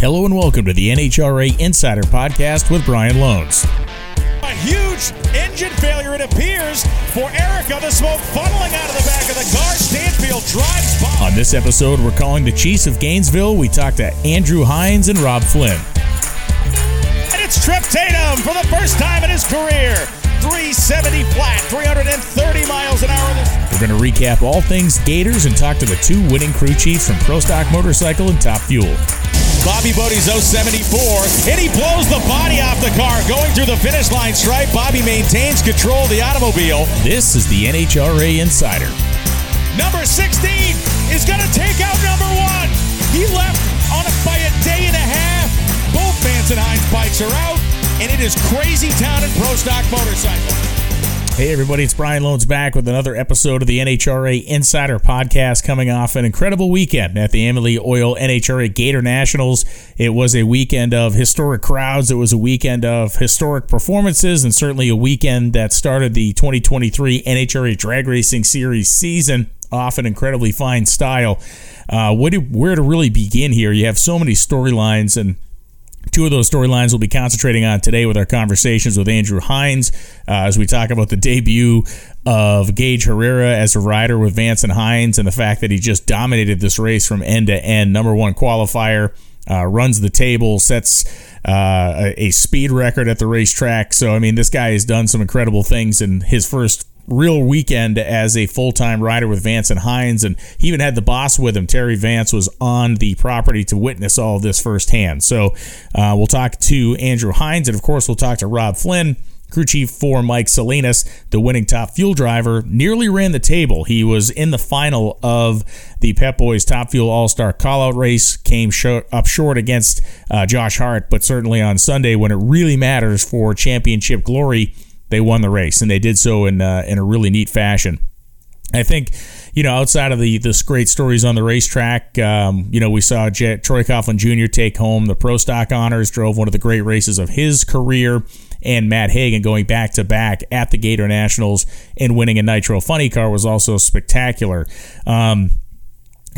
Hello and welcome to the NHRA Insider Podcast with Brian Lohnes. A huge engine failure, it appears, for Erica. The smoke funneling out of the back of the car. Stanfield drives by. On this episode, we're calling the Chiefs of Gainesville. We talk to Andrew Hines and Rob Flynn. And it's Tripp Tatum for the first time in his career. 370 flat, 330 miles an hour. We're going to recap all things Gators and talk to the two winning crew chiefs from Pro Stock Motorcycle and Top Fuel. Bobby Bode's 074, and he blows the body off the car going through the finish line stripe. Bobby maintains control of the automobile. This is the NHRA Insider. Number 16 is going to take out number one. He left on a, by a day and a half. Both and Hines bikes are out, and it is crazy town in Pro Stock Motorcycle. Hey, everybody, it's Brian Lohnes back with another episode of the NHRA Insider Podcast coming off an incredible weekend at the Amalie Oil NHRA Gatornationals. It was a weekend of historic crowds, it was a weekend of historic performances, and certainly a weekend that started the 2023 NHRA Drag Racing Series season off an incredibly fine style. Uh, to, where to really begin here? You have so many storylines and Two of those storylines we'll be concentrating on today with our conversations with Andrew Hines uh, as we talk about the debut of Gaige Herrera as a rider with Vance and Hines and the fact that he just dominated this race from end to end. Number one qualifier, uh, runs the table, sets uh, a, a speed record at the racetrack. So, I mean, this guy has done some incredible things in his first real weekend as a full time rider with Vance and Hines, and he even had the boss with him. Terry Vance was on the property to witness all of this firsthand. So uh, we'll talk to Andrew Hines, and of course, we'll talk to Rob Flynn. Crew chief for Mike Salinas, the winning top fuel driver, nearly ran the table. He was in the final of the Pep Boys Top Fuel All Star Callout race, came short, up short against uh, Josh Hart, but certainly on Sunday, when it really matters for championship glory, they won the race, and they did so in uh, in a really neat fashion. I think, you know, outside of the this great stories on the racetrack, um, you know, we saw Jet, Troy Coughlin Jr. take home the Pro Stock honors, drove one of the great races of his career, and Matt Hagan going back to back at the Gatornationals and winning a Nitro Funny Car was also spectacular. Um,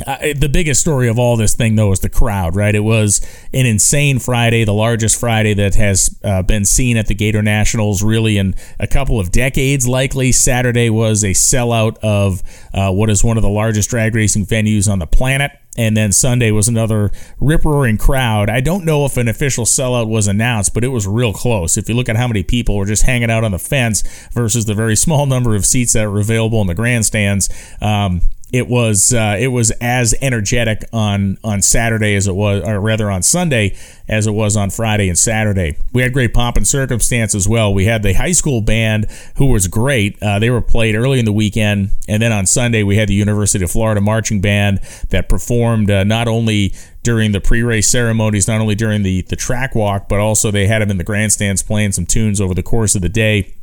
uh, the biggest story of all this thing, though, is the crowd, right? It was an insane Friday, the largest Friday that has uh, been seen at the Gatornationals really in a couple of decades, likely. Saturday was a sellout of uh, what is one of the largest drag racing venues on the planet. And then Sunday was another rip roaring crowd. I don't know if an official sellout was announced, but it was real close. If you look at how many people were just hanging out on the fence versus the very small number of seats that were available in the grandstands, um, it was uh, it was as energetic on on Saturday as it was, or rather on Sunday as it was on Friday and Saturday. We had great pomp and circumstance as well. We had the high school band who was great. Uh, they were played early in the weekend, and then on Sunday we had the University of Florida marching band that performed uh, not only during the pre-race ceremonies, not only during the the track walk, but also they had them in the grandstands playing some tunes over the course of the day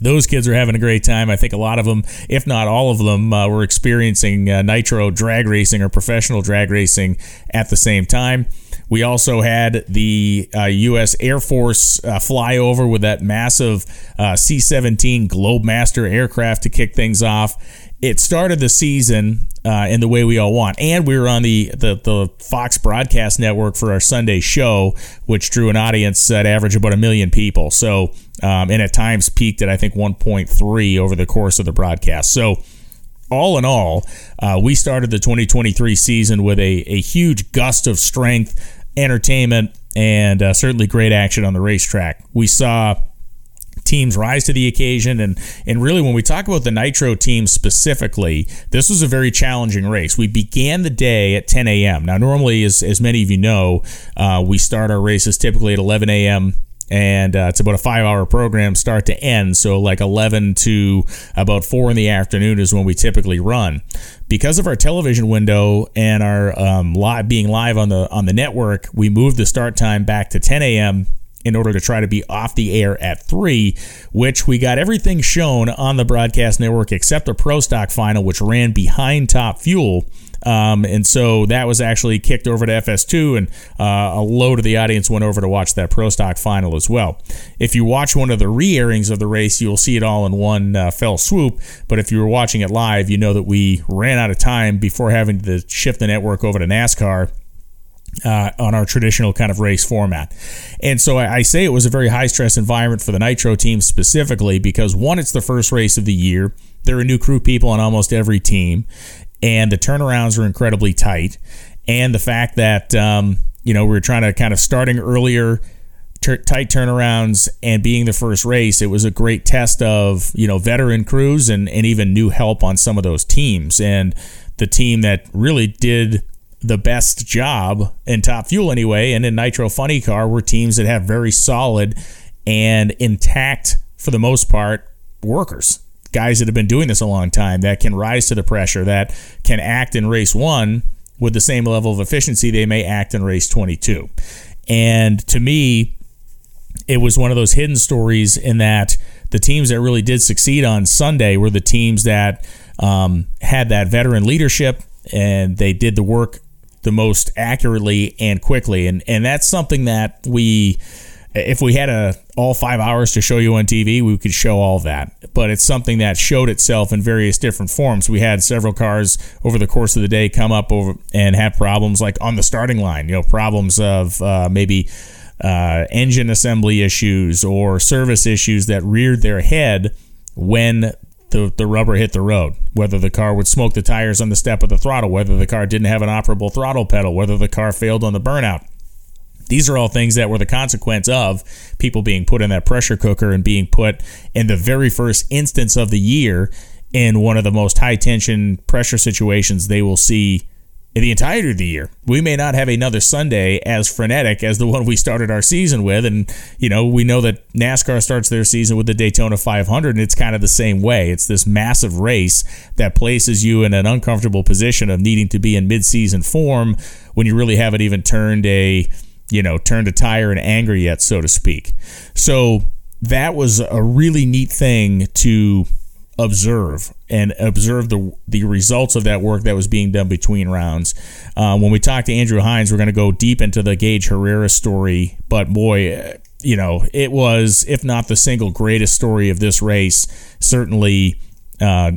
those kids are having a great time. I think a lot of them, if not all of them, uh, were experiencing uh, nitro drag racing or professional drag racing at the same time. We also had the uh, U.S. Air Force uh, flyover with that massive uh, C 17 Globemaster aircraft to kick things off it started the season uh, in the way we all want, and we were on the, the the Fox broadcast network for our Sunday show, which drew an audience that averaged about a million people. So, um, and at times peaked at I think 1.3 over the course of the broadcast. So, all in all, uh, we started the 2023 season with a, a huge gust of strength, entertainment, and uh, certainly great action on the racetrack. We saw teams rise to the occasion. And and really when we talk about the nitro team specifically this was a very challenging race. We began the day at 10 a.m now normally as, as many of you know uh, we start our races typically at 11 a.m and uh, it's about a five hour program start to end. So like 11 to about 4 in the afternoon is when we typically run. Because of our television window and our um, live being live on the on the network we moved the start time back to 10 a.m in order to try to be off the air at 3, which we got everything shown on the broadcast network except the Pro Stock final, which ran behind Top Fuel. Um, and so that was actually kicked over to FS2, and uh, a load of the audience went over to watch that Pro Stock final as well. If you watch one of the re airings of the race, you'll see it all in one uh, fell swoop. But if you were watching it live, you know that we ran out of time before having to shift the network over to NASCAR uh, on our traditional kind of race format. And so I, I, say it was a very high stress environment for the Nitro team specifically because one, it's the first race of the year. There are new crew people on almost every team, and the turnarounds are incredibly tight. And the fact that, um, you know, we are trying to kind of starting earlier, tight turnarounds, and being the first race, it was a great test of, you know, veteran crews and, and even new help on some of those teams. And the team that really did the best job in Top Fuel anyway, and in Nitro Funny Car were teams that have very solid and intact, for the most part, workers. Guys that have been doing this a long time that can rise to the pressure, that can act in race one with the same level of efficiency they may act in race 22. And to me, it was one of those hidden stories in that the teams that really did succeed on Sunday were the teams that um, had that veteran leadership and they did the work the most accurately and quickly. And and that's something that we if we had a all five hours to show you on TV, we could show all that. But it's something that showed itself in various different forms. We had several cars over the course of the day come up over and have problems like on the starting line. You know, problems of uh, maybe uh, engine assembly issues or service issues that reared their head when the, the rubber hit the road, whether the car would smoke the tires on the step of the throttle, whether the car didn't have an operable throttle pedal, whether the car failed on the burnout. These are all things that were the consequence of people being put in that pressure cooker and being put in the very first instance of the year in one of the most high tension pressure situations they will see in the entirety of the year. We may not have another Sunday as frenetic as the one we started our season with. And, you know, we know that NASCAR starts their season with the Daytona 500, and it's kind of the same way. It's this massive race that places you in an uncomfortable position of needing to be in midseason form when you really haven't even turned a, you know, turned a tire and anger yet, so to speak. So that was a really neat thing to observe and observe the the results of that work that was being done between rounds. Uh, when we talk to Andrew Hines, we're going to go deep into the Gaige Herrera story, but boy, you know, it was if not the single greatest story of this race, certainly. Uh,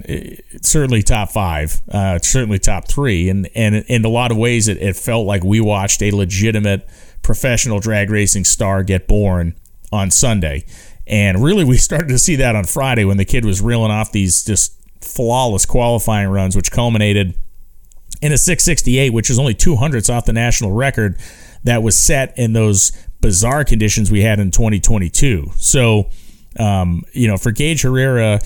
certainly top five, uh, certainly top three, and and in a lot of ways, it, it felt like we watched a legitimate professional drag racing star get born on Sunday. And really, we started to see that on Friday when the kid was reeling off these just flawless qualifying runs, which culminated in a 668, which is only two hundredths off the national record that was set in those bizarre conditions we had in 2022. So, um, you know, for Gaige Herrera,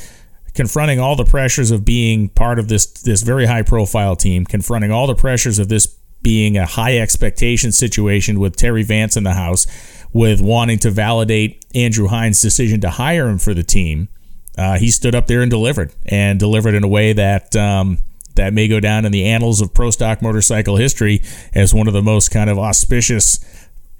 confronting all the pressures of being part of this this very high profile team, confronting all the pressures of this being a high expectation situation with Terry Vance in the house with wanting to validate Andrew Hines' decision to hire him for the team, uh, he stood up there and delivered, and delivered in a way that um, that may go down in the annals of pro stock motorcycle history as one of the most kind of auspicious.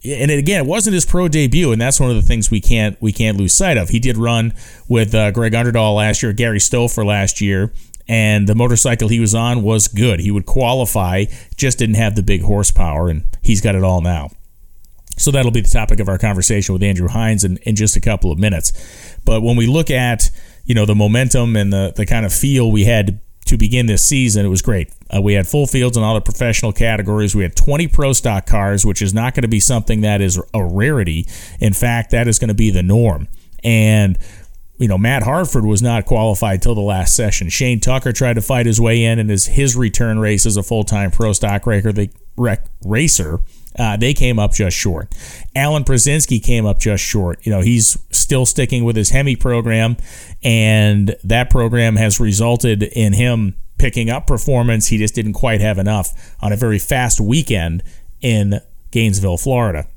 And again, it wasn't his pro debut, and that's one of the things we can't we can't lose sight of. He did run with uh, Greg Underdahl last year, Gary Stoffer last year, and the motorcycle he was on was good. He would qualify, just didn't have the big horsepower, and he's got it all now. So that'll be the topic of our conversation with Andrew Hines in, in just a couple of minutes. But when we look at you know the momentum and the the kind of feel we had to begin this season, it was great. Uh, we had full fields in all the professional categories. We had 20 pro stock cars, which is not going to be something that is a rarity. In fact, that is going to be the norm. And you know, Matt Hartford was not qualified till the last session. Shane Tucker tried to fight his way in and his, his return race as a full time pro stock racer. The rec, racer uh, they came up just short. Alan Prusiensky came up just short. You know, he's still sticking with his Hemi program, and that program has resulted in him picking up performance. He just didn't quite have enough on a very fast weekend in Gainesville, Florida.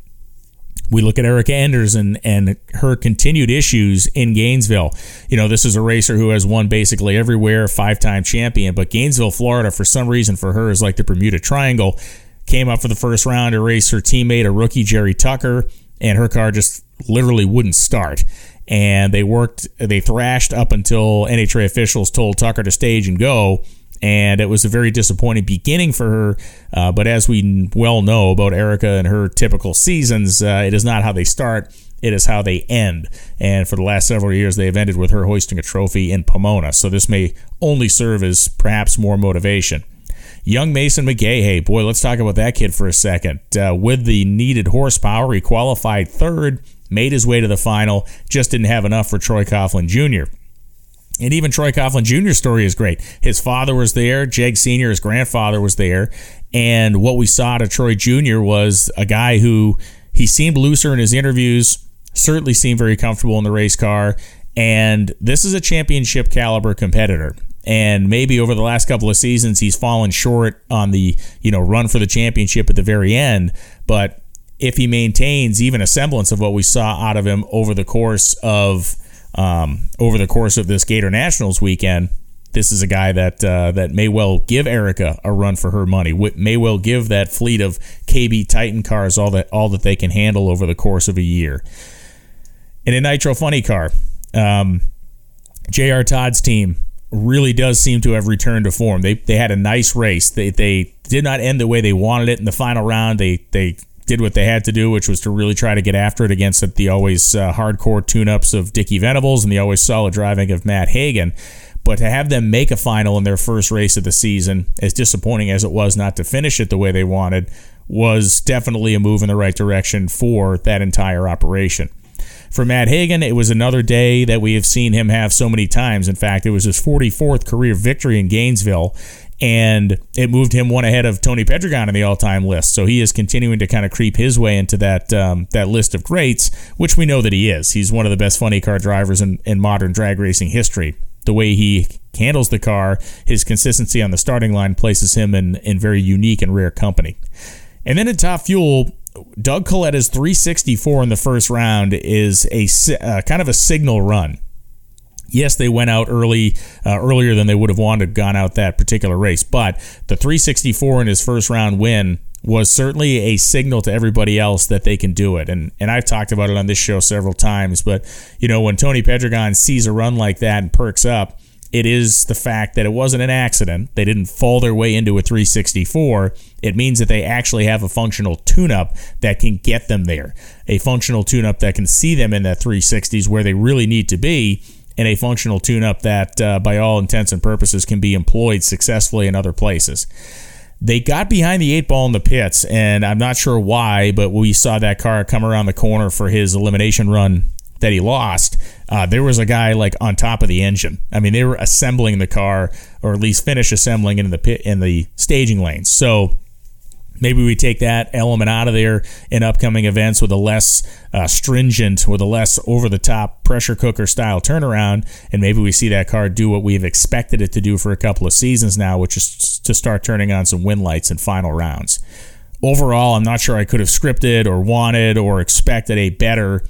We look at Erica Enders and, and her continued issues in Gainesville. You know, this is a racer who has won basically everywhere, five time champion, but Gainesville, Florida, for some reason for her, is like the Bermuda Triangle came up for the first round to race her teammate, a rookie Jerry Tucker, and her car just literally wouldn't start. And they worked, they thrashed up until NHRA officials told Tucker to stage and go. And it was a very disappointing beginning for her. Uh, but as we well know about Erica and her typical seasons, uh, it is not how they start, it is how they end. And for the last several years, they have ended with her hoisting a trophy in Pomona. So this may only serve as perhaps more motivation. Young Mason McGaha, hey, boy, let's talk about that kid for a second. Uh, with the needed horsepower, he qualified third, made his way to the final, just didn't have enough for Troy Coughlin Jr. And even Troy Coughlin Jr.'s story is great. His father was there, Jeg Sr., his grandfather was there. And what we saw to Troy Jr. was a guy who he seemed looser in his interviews, certainly seemed very comfortable in the race car. And this is a championship caliber competitor. And maybe over the last couple of seasons, he's fallen short on the you know run for the championship at the very end. But if he maintains even a semblance of what we saw out of him over the course of um, over the course of this Gatornationals weekend, this is a guy that uh, that may well give Erica a run for her money. May well give that fleet of KB Titan cars all that all that they can handle over the course of a year. In a Nitro Funny car, um, J.R. Todd's team really does seem to have returned to form. They they had a nice race. They they did not end the way they wanted it in the final round. They they did what they had to do, which was to really try to get after it against the always uh, hardcore tune-ups of Dickie Venables and the always solid driving of Matt Hagan. But to have them make a final in their first race of the season, as disappointing as it was not to finish it the way they wanted, was definitely a move in the right direction for that entire operation. For Matt Hagan, it was another day that we have seen him have so many times. In fact, it was his 44th career victory in Gainesville, and it moved him one ahead of Tony Pedregon in the all-time list. So he is continuing to kind of creep his way into that um, that list of greats, which we know that he is. He's one of the best funny car drivers in, in modern drag racing history. The way he handles the car, his consistency on the starting line places him in, in very unique and rare company. And then in top fuel, Doug Kalitta's 364 in the first round is a uh, kind of a signal run. Yes, they went out early, uh, earlier than they would have wanted to gone out that particular race, but the 364 in his first round win was certainly a signal to everybody else that they can do it. And and I've talked about it on this show several times, but you know when Tony Pedregon sees a run like that and perks up, it is the fact that it wasn't an accident. They didn't fall their way into a 364. It means that they actually have a functional tune up that can get them there, a functional tune up that can see them in that 360s where they really need to be, and a functional tune up that, uh, by all intents and purposes, can be employed successfully in other places. They got behind the eight ball in the pits, and I'm not sure why, but we saw that car come around the corner for his elimination run that he lost, uh, there was a guy like on top of the engine. I mean, they were assembling the car, or at least finish assembling in the pit in the staging lanes. So maybe we take that element out of there in upcoming events with a less uh, stringent, with a less over the top pressure cooker style turnaround, and maybe we see that car do what we've expected it to do for a couple of seasons now, which is to start turning on some win lights in final rounds. Overall, I'm not sure I could have scripted or wanted or expected a better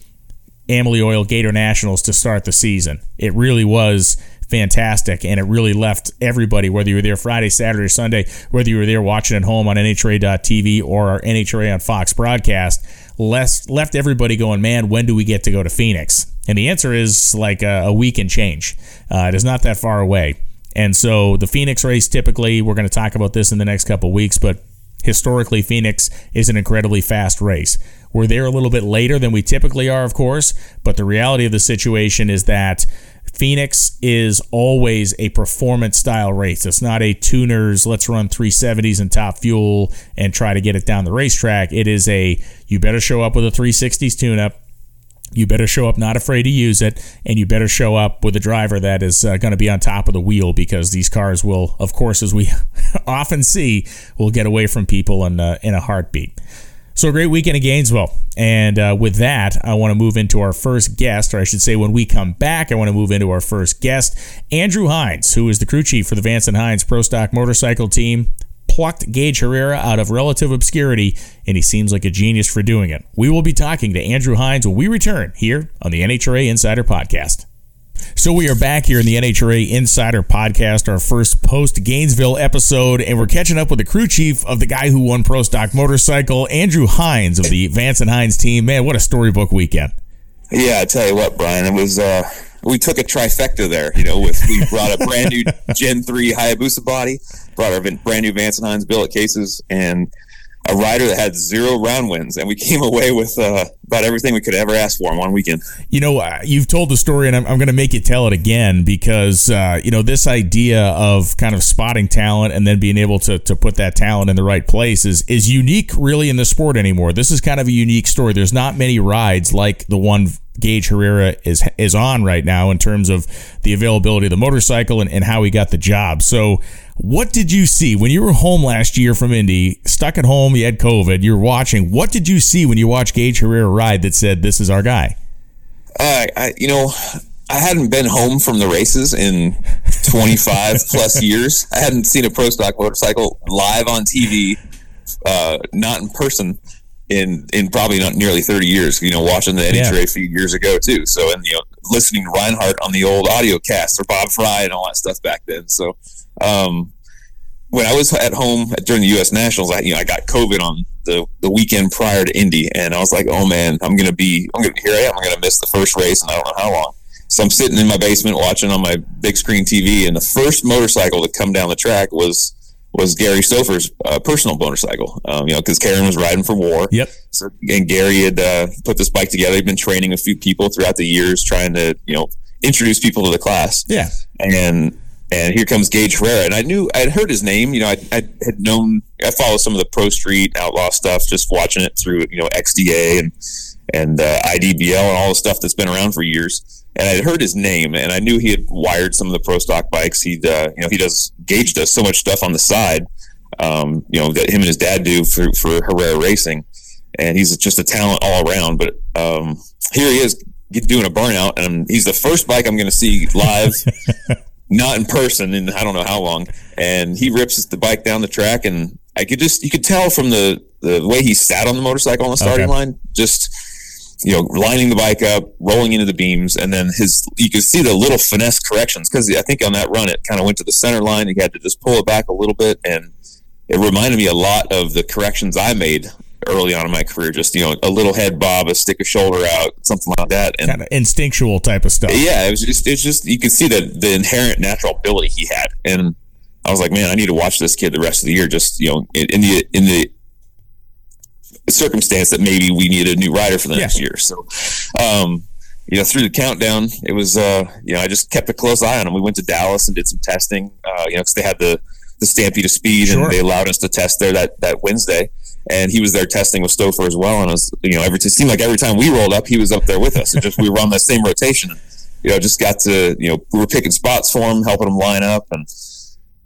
Amalie Oil Gatornationals to start the season. It really was fantastic, and it really left everybody, whether you were there Friday, Saturday, or Sunday, whether you were there watching at home on NHRA.tv or our NHRA on Fox broadcast, left, left everybody going, man, when do we get to go to Phoenix? And the answer is like a, a week and change. Uh, it is not that far away. And so the Phoenix race, typically, we're going to talk about this in the next couple weeks, but historically, Phoenix is an incredibly fast race. We're there a little bit later than we typically are, of course, but the reality of the situation is that Phoenix is always a performance style race. It's not a tuners, let's run 370s and top fuel and try to get it down the racetrack. It is a you better show up with a 360s tune up. You better show up not afraid to use it, and you better show up with a driver that is uh, going to be on top of the wheel because these cars will, of course, as we often see, will get away from people in, uh, in a heartbeat. So, a great weekend in Gainesville. And uh, with that, I want to move into our first guest, or I should say, when we come back, I want to move into our first guest, Andrew Hines, who is the crew chief for the Vance and Hines Pro Stock Motorcycle Team. Plucked Gaige Herrera out of relative obscurity, and he seems like a genius for doing it. We will be talking to Andrew Hines when we return here on the NHRA Insider Podcast. So we are back here in the NHRA Insider Podcast, our first post Gainesville episode, and we're catching up with the crew chief of the guy who won Pro Stock Motorcycle, Andrew Hines of the Vance and Hines team. Man, what a storybook weekend! Yeah, I tell you what, Brian, it was. Uh, we took a trifecta there. You know, with we brought a brand new Gen three Hayabusa body, brought our brand new Vance and Hines billet cases, and a rider that had zero round wins, and we came away with uh, about everything we could ever ask for in one weekend. You know, uh, you've told the story, and I'm, I'm going to make you tell it again because uh, you know this idea of kind of spotting talent and then being able to to put that talent in the right place is is unique, really, in the sport anymore. This is kind of a unique story. There's not many rides like the one Gaige Herrera is is on right now in terms of the availability of the motorcycle and, and how he got the job. So what did you see when you were home last year from Indy, stuck at home, you had COVID, you're watching? What did you see when you watched Gaige Herrera ride that said, this is our guy? Uh, I, you know, I hadn't been home from the races in 25 plus years. I hadn't seen a pro stock motorcycle live on TV, uh, not in person in in probably not nearly 30 years. You know, watching the NHRA yeah. a few years ago too. So and you know, listening to Reinhart on the old audio cast or Bob Frey and all that stuff back then. So um, when I was at home during the U.S. Nationals, I you know I got COVID on the the weekend prior to Indy, and I was like, oh man, I'm gonna be I'm gonna here I am, I'm gonna miss the first race, and I don't know how long. So I'm sitting in my basement watching on my big screen TV, and the first motorcycle to come down the track was was Gary Stoffer's uh, personal motorcycle. Um, you know, because Karen was riding for war. Yep. So and Gary had uh, put this bike together. He'd been training a few people throughout the years, trying to you know introduce people to the class. Yeah. And and here comes Gaige Herrera. And I knew I'd heard his name. You know, I, I had known I follow some of the Pro Street Outlaw stuff, just watching it through you know XDA and and uh, IDBL and all the stuff that's been around for years. And I'd heard his name, and I knew he had wired some of the pro stock bikes. He'd uh, you know he does Gaige does so much stuff on the side, um, you know that him and his dad do for for Herrera Racing, and he's just a talent all around. But um, here he is doing a burnout, and he's the first bike I'm going to see live not in person in I don't know how long. And he rips the bike down the track, and I could just you could tell from the the way he sat on the motorcycle on the starting okay. line, just you know, lining the bike up, rolling into the beams, and then his you could see the little finesse corrections because I think on that run it kind of went to the center line. He had to just pull it back a little bit, and it reminded me a lot of the corrections I made early on in my career. Just you know, a little head bob, a stick a shoulder out, something like that, and kind of instinctual type of stuff. Yeah, it was just it's just you could see that the inherent natural ability he had, and I was like, man, I need to watch this kid the rest of the year. Just you know, in the in the circumstance that maybe we need a new rider for the yeah. next year. So, um, you know, through the countdown, it was, uh, you know, I just kept a close eye on him. We went to Dallas and did some testing, uh, you know, because they had the, the Stampede of Speed sure. and they allowed us to test there that, that Wednesday and he was there testing with Stoffer as well. And it was, you know, every it seemed like every time we rolled up, he was up there with us. It just we were on that same rotation. You know, just got to, you know, we were picking spots for him, helping him line up, and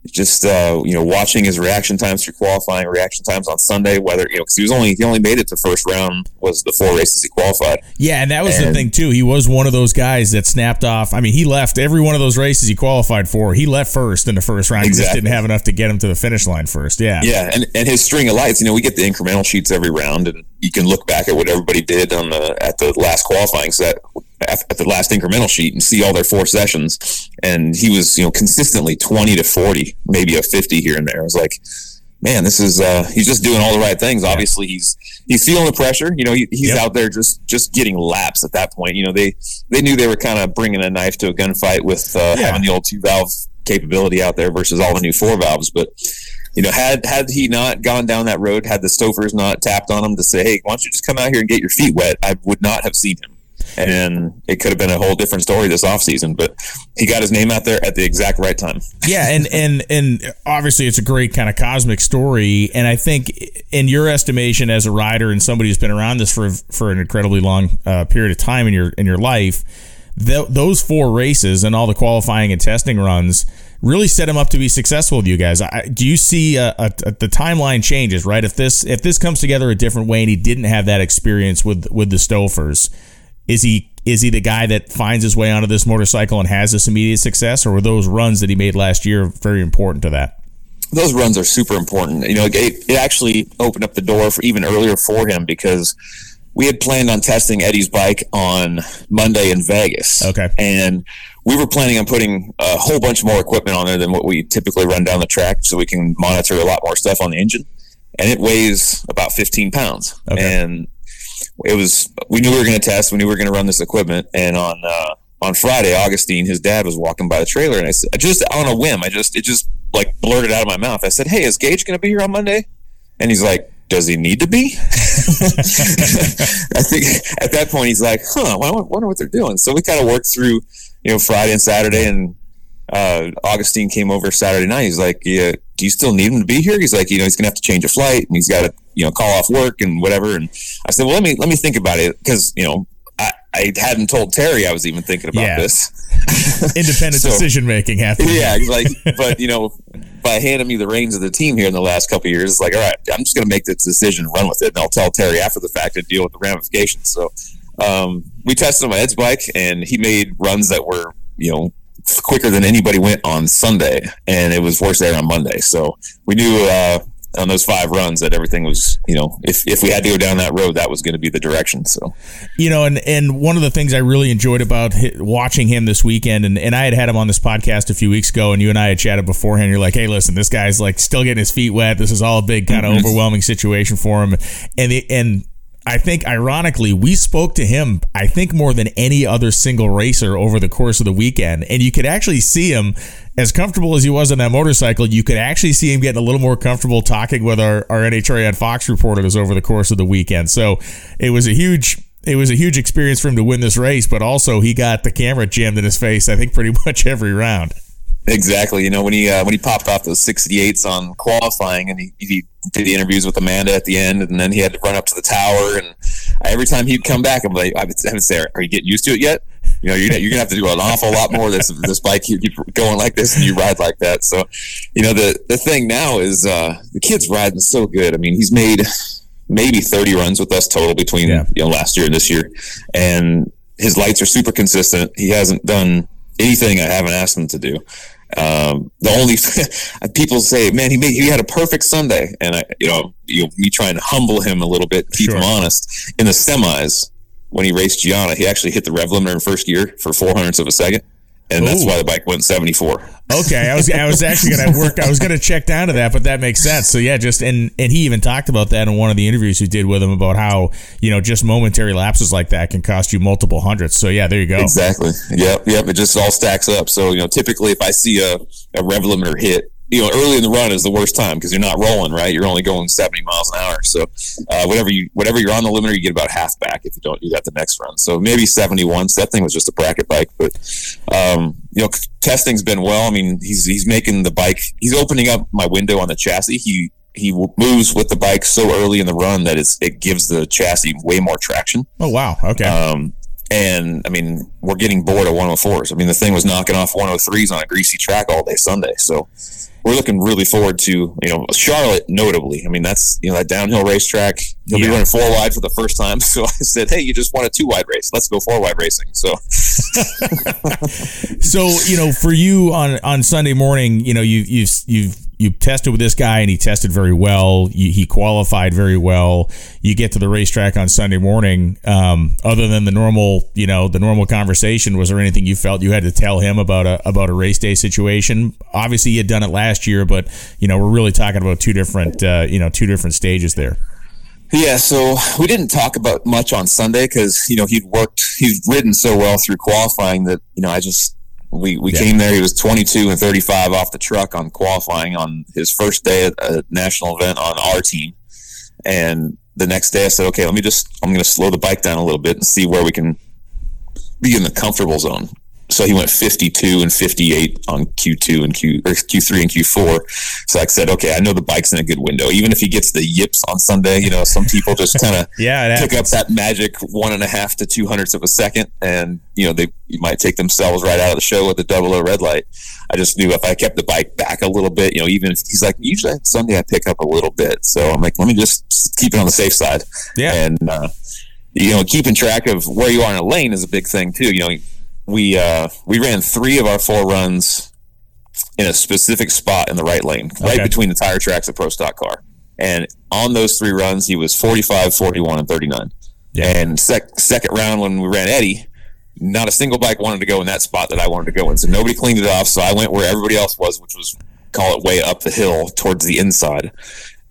just uh, you know watching his reaction times through qualifying, reaction times on Sunday. Whether you know because he was only he only made it to first round was the four races he qualified. Yeah, and that was and, the thing too. He was one of those guys that snapped off. I mean, he left every one of those races he qualified for. He left first in the first round. Exactly. He just didn't have enough to get him to the finish line first. Yeah, yeah, and and his string of lights. You know, we get the incremental sheets every round, and you can look back at what everybody did on the at the last qualifying set at the last incremental sheet and see all their four sessions. And he was, you know, consistently 20 to 40, maybe a 50 here and there. I was like, man, this is, uh, he's just doing all the right things. Obviously he's, he's feeling the pressure. You know, he, he's yep. out there just, just getting laps at that point. You know, they, they knew they were kind of bringing a knife to a gunfight with, uh, yeah. having the old two valve capability out there versus all the new four valves. But, you know, had had he not gone down that road, had the Stoffers not tapped on him to say, "Hey, why don't you just come out here and get your feet wet?" I would not have seen him and it could have been a whole different story this offseason but he got his name out there at the exact right time yeah and and and obviously it's a great kind of cosmic story and i think in your estimation as a rider and somebody who's been around this for for an incredibly long uh, period of time in your in your life th- those four races and all the qualifying and testing runs really set him up to be successful with you guys. I, do you see a, a, a, the timeline changes right? If this if this comes together a different way and he didn't have that experience with with the Stoffers, is he is he the guy that finds his way onto this motorcycle and has this immediate success, or were those runs that he made last year very important to that? Those runs are super important. You know, it, it actually opened up the door for even earlier for him because we had planned on testing Eddie's bike on Monday in Vegas. Okay, and we were planning on putting a whole bunch more equipment on there than what we typically run down the track, so we can monitor a lot more stuff on the engine. And it weighs about 15 pounds. Okay. And it was we knew we were going to test, we knew we were going to run this equipment, and on uh, on Friday, Augustine, his dad was walking by the trailer, and I said, just on a whim, I just it just like blurted out of my mouth. I said, "Hey, is Gaige going to be here on Monday?" And he's like, does he need to be? I think at that point he's like, huh, I wonder what they're doing. So we kind of worked through, you know, Friday and Saturday, and uh, Augustine came over Saturday night. He's like, yeah, do you still need him to be here? He's like, you know, he's gonna have to change a flight, and he's got to, you know, call off work and whatever. And I said, well, let me let me think about it because you know I, I hadn't told Terry I was even thinking about Yeah. this. Independent So- decision making happening. yeah, he's like, but you know, by handing me the reins of the team here in the last couple of years, it's like, all right, I'm just going to make this decision, run with it, and I'll tell Terry after the fact and deal with the ramifications. So um, we tested him on Ed's bike, and he made runs that were, you know, quicker than anybody went on Sunday, and it was worse there on Monday. So we knew uh, on those five runs that everything was, you know, if if we had to go down that road, that was going to be the direction. So you know, and and one of the things I really enjoyed about watching him this weekend, and, and I had had him on this podcast a few weeks ago, and you and I had chatted beforehand. You're like, hey, listen, this guy's like still getting his feet wet. This is all a big kind of overwhelming situation for him, and the, and. I think, ironically, we spoke to him, I think, more than any other single racer over the course of the weekend. And you could actually see him, as comfortable as he was on that motorcycle, you could actually see him getting a little more comfortable talking with our, our NHRA on Fox reporters over the course of the weekend. So it was a huge it was a huge experience for him to win this race, but also he got the camera jammed in his face, I think, pretty much every round. Exactly. You know, when he uh, when he popped off those 68s on qualifying, and he, he did the interviews with Amanda at the end, and then he had to run up to the tower. And every time he'd come back, I'm like, I would, say, "Are you getting used to it yet?" You know, you're gonna, you're gonna have to do an awful lot more. This this bike you keep going like this, and you ride like that. So, you know, the the thing now is uh, the kid's riding so good. I mean, he's made maybe 30 runs with us total between Yeah. you know last year and this year, and his lights are super consistent. He hasn't done anything I haven't asked him to do. Um, the only people say, man, he made he had a perfect Sunday, and I, you know, you me trying to humble him a little bit, keep Sure. him honest. In the semis, when he raced Gianna, he actually hit the rev limiter in first gear for four hundredths of a second, and that's why the bike went seventy four. Okay, I was I was actually gonna work. I was gonna check down to that, but that makes sense. So yeah, just and and he even talked about that in one of the interviews we did with him about how you know just momentary lapses like that can cost you multiple hundreds. So yeah, there you go. Exactly. Yep. Yep. It just all stacks up. So, you know, typically if I see a, a rev limiter hit, you know, early in the run is the worst time because you're not rolling, right? You're only going 70 miles an hour. So, uh, whatever you, whatever you're on the limiter, you get about half back if you don't do that the next run. So maybe 71. So that thing was just a bracket bike, but, um, you know, testing's been well. I mean, he's, he's making the bike, he's opening up my window on the chassis. He, he moves with the bike so early in the run that it's, it gives the chassis way more traction. Oh wow. Okay. Um, and I mean, we're getting bored of 104s. I mean, the thing was knocking off 103s on a greasy track all day Sunday. So we're looking really forward to, you know, Charlotte notably. I mean, that's, you know, that downhill racetrack. He'll Yeah. be running four wide for the first time. So I said, hey, you just won a two wide race. Let's go four wide racing. So So you know, for you on on Sunday morning, you know, you've, you've you've you tested with this guy and he tested very well. You, he qualified very well. You get to the racetrack on Sunday morning. Um, other than the normal, you know, the normal conversation, was there anything you felt you had to tell him about a about a race day situation? Obviously, you had done it last year, but you know, we're really talking about two different, uh, you know, two different stages there. Yeah, so we didn't talk about much on Sunday because you know he'd worked, he'd ridden so well through qualifying that you know I just we we Yeah. came there. He was 22 and 35 off the truck on qualifying on his first day at a national event on our team, and the next day I said, okay, let me just I'm going to slow the bike down a little bit and see where we can be in the comfortable zone. So he went 52 and 58 on Q2 and Q or Q3 and Q4. So I said, okay, I know the bike's in a good window. Even if he gets the yips on Sunday, you know, some people just kind of Yeah, pick up that magic one and a half to two hundredths of a second, and you know they you might take themselves right out of the show with the double O red light. I just knew if I kept the bike back a little bit, you know, even if he's like usually on Sunday I pick up a little bit, so I'm like, let me just keep it on the safe side. Yeah. and uh, you know, keeping track of where you are in a lane is a big thing too. You know, we uh, we ran three of our four runs in a specific spot in the right lane, right Okay. between the tire tracks of Pro Stock car. And on those three runs, he was 45, 41, and 39. Yeah. And sec- second round, when we ran Eddie, not a single bike wanted to go in that spot that I wanted to go in. So nobody cleaned it off. So I went where everybody else was, which was call it way up the hill towards the inside.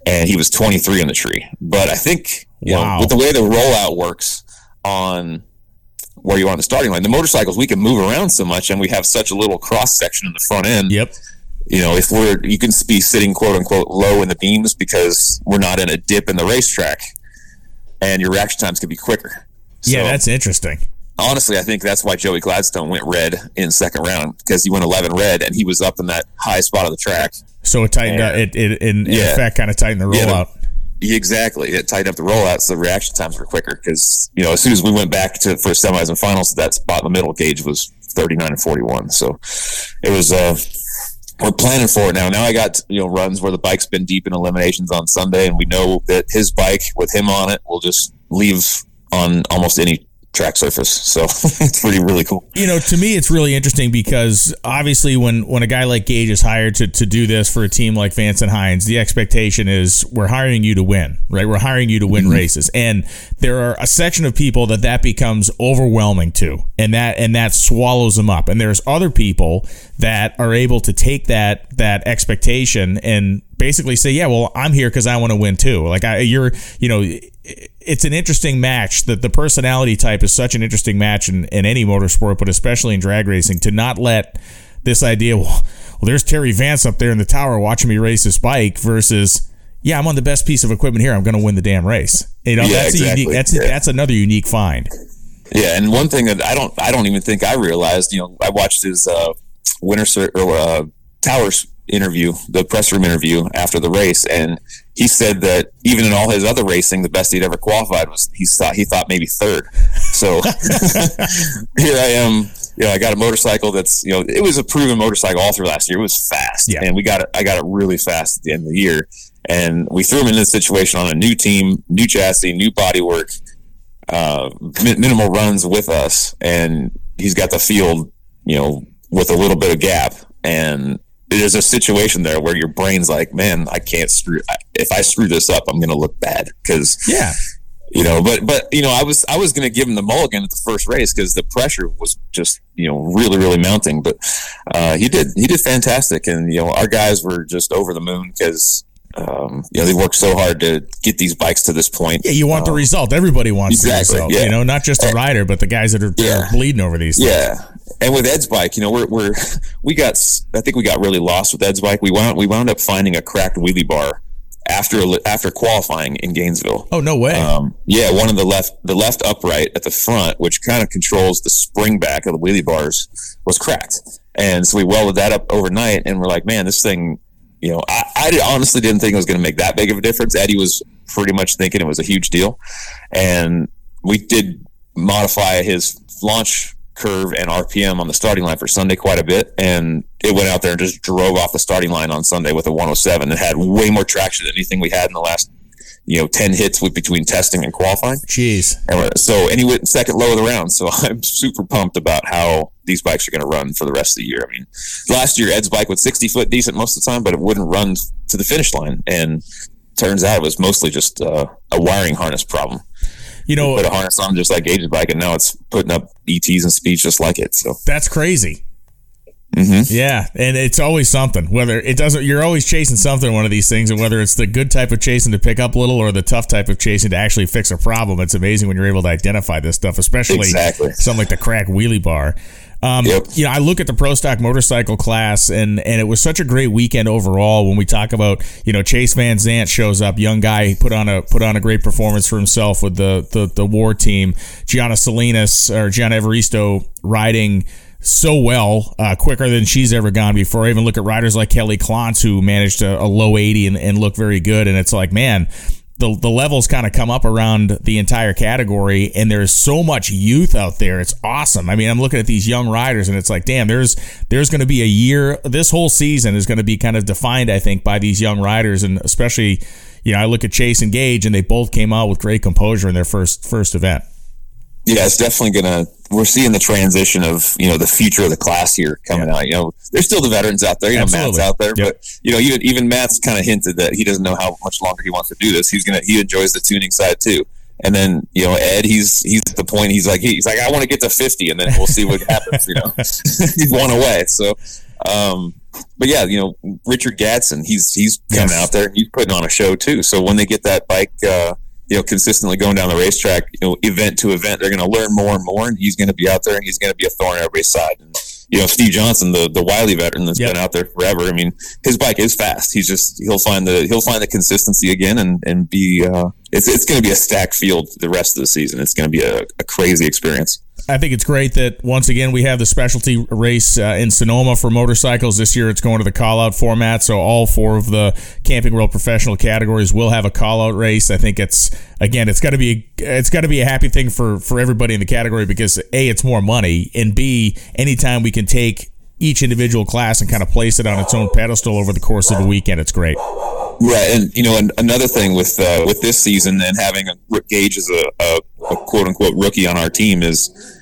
And he was 23 in the tree. But I think, you Wow. know, with the way the rollout works on where you are on the starting line, the motorcycles, we can move around so much and we have such a little cross section in the front end Yep. you know, if we're you can be sitting quote unquote low in the beams because we're not in a dip in the racetrack, and your reaction times could be quicker. yeah, that's interesting. honestly, I think that's why Joey Gladstone went red in second round because he went 11 red and he was up in that high spot of the track. So it tightened Yeah. up. It, it in, in Yeah. effect kind of tightened the Yeah, the- rollout. Exactly, it tightened up the rollout, so the reaction times were quicker. Because you know, as soon as we went back to first semis and finals, that spot in the middle gauge was 39 and 41. So it was. uh we're planning for it now. Now I got you know runs where the bike's been deep in eliminations on Sunday, and we know that his bike with him on it will just leave on almost any track surface. So it's pretty really cool. you know, to me, it's really interesting because obviously, when when a guy like Gaige is hired to, to do this for a team like Vance and Hines, the expectation is we're hiring you to win, right? We're hiring you to win mm-hmm. races, and there are a section of people that that becomes overwhelming to, and that and that swallows them up. And there's other people that are able to take that that expectation and basically say, yeah, well, I'm here because I want to win too. Like I, you're, you know. It's an interesting match. That the personality type is such an interesting match in, in any motorsport, but especially in drag racing. To not let this idea, well, well, there's Terry Vance up there in the tower watching me race his bike, versus, yeah, I'm on the best piece of equipment here. I'm going to win the damn race. You know, Yeah, that's exactly. unique. That's Yeah. that's another unique find. Yeah, and one thing that I don't, I don't even think I realized. You know, I watched his uh, winter or uh, Towers interview, the press room interview after the race, and he said that even in all his other racing, the best he'd ever qualified was he thought he thought maybe third. So here I am. You know, I got a motorcycle that's you know it was a proven motorcycle all through last year. It was fast, Yeah. and we got it. I got it really fast at the end of the year, and we threw him in this situation on a new team, new chassis, new bodywork uh, mi- minimal runs with us, and he's got the field, you know, with a little bit of gap. And there's a situation there where your brain's like, man, I can't screw. If I screw this up, I'm going to look bad because Yeah, you know. But but you know, I was I was going to give him the mulligan at the first race because the pressure was just you know really really mounting. But uh, he did he did fantastic, and you know our guys were just over the moon because. Um, you know they worked so hard to get these bikes to this point. yeah. You want the result. Everybody wants Exactly, the result. yeah. You know, not just the rider, but the guys that are, Yeah. are bleeding over these. things. Yeah, and with Ed's bike, you know, we're we're we got I think we got really lost with Ed's bike. We wound we wound up finding a cracked wheelie bar after after qualifying in Gainesville. Oh no way. Um, yeah, one of the left the left upright at the front, which kind of controls the spring back of the wheelie bars, was cracked, and so we welded that up overnight. And we're like, man, this thing. You know, I, I did- honestly didn't think it was going to make that big of a difference. Eddie was pretty much thinking it was a huge deal, and we did modify his launch curve and RPM on the starting line for Sunday quite a bit, and it went out there and just drove off the starting line on Sunday with a 107. It had way more traction than anything we had in the last, you know, 10 hits with between testing and qualifying. Jeez. And so, and he went second low of the round. So I'm super pumped about how these bikes are going to run for the rest of the year. I mean, last year Ed's bike was 60 foot decent most of the time, but it wouldn't run to the finish line. And turns out it was mostly just uh, a wiring harness problem. You know, Put a harness on just like Gaige's bike, and now it's putting up ETs and speeds just like it. So, that's crazy. Hmm Yeah, and it's always something. Whether it doesn't, you're always chasing something one of these things, and whether it's the good type of chasing to pick up a little or the tough type of chasing to actually fix a problem, it's amazing when you're able to identify this stuff, especially Exactly. something like the crack wheelie bar. Um, Yep. You know, I look at the pro stock motorcycle class, and and it was such a great weekend overall. When we talk about, you know, Chase Van Sant shows up, young guy, put on a put on a great performance for himself with the the, the war team. Gianna Salinas or Gianna Evaristo riding so well, uh, quicker than she's ever gone before. I even look at riders like Kelly Clontz, who managed a, a low 80 and, and look very good. And it's like, man, the, the levels kind of come up around the entire category, and there's so much youth out there. It's awesome. I mean, I'm looking at these young riders, and it's like, damn, there's there's going to be a year. This whole season is going to be kind of defined, I think, by these young riders, and especially, you know, I look at Chase and Gaige, and they both came out with great composure in their first first event. Yeah, it's definitely gonna. We're seeing the transition of you know the future of the class here coming out. You know, there's still the veterans out there. You know, Absolutely. Matt's out there, Yep. but you know, even even Matt's kind of hinted that he doesn't know how much longer he wants to do this. He's gonna he enjoys the tuning side too. And then you know Ed, he's he's at the point he's like he's like I want to get to 50, and then we'll see what happens. You know, he's one away. So, um, but yeah, you know Richard Gadson, he's he's coming Yes. out there. He's putting on a show too. So when they get that bike. Uh, you know, consistently going down the racetrack, you know, event to event, they're going to learn more and more, and he's going to be out there, and he's going to be a thorn in everybody's side. And you know, Steve Johnson, the the Wiley veteran that's Yep. been out there forever. I mean, his bike is fast. He's just he'll find the he'll find the consistency again and and be. Uh, it's it's going to be a stacked field the rest of the season. It's going to be a, a crazy experience. I think it's great that once again we have the specialty race uh, in Sonoma for motorcycles. This year it's going to the call out format, so all four of the Camping World professional categories will have a call out race. I think it's again it's got to be it's got to be a happy thing for for everybody in the category because a it's more money and b anytime we can take each individual class and kind of place it on its own pedestal over the course of a weekend, it's great. Right, and you know, an, another thing with uh, with this season and having a, Gaige as a, a, a quote unquote rookie on our team is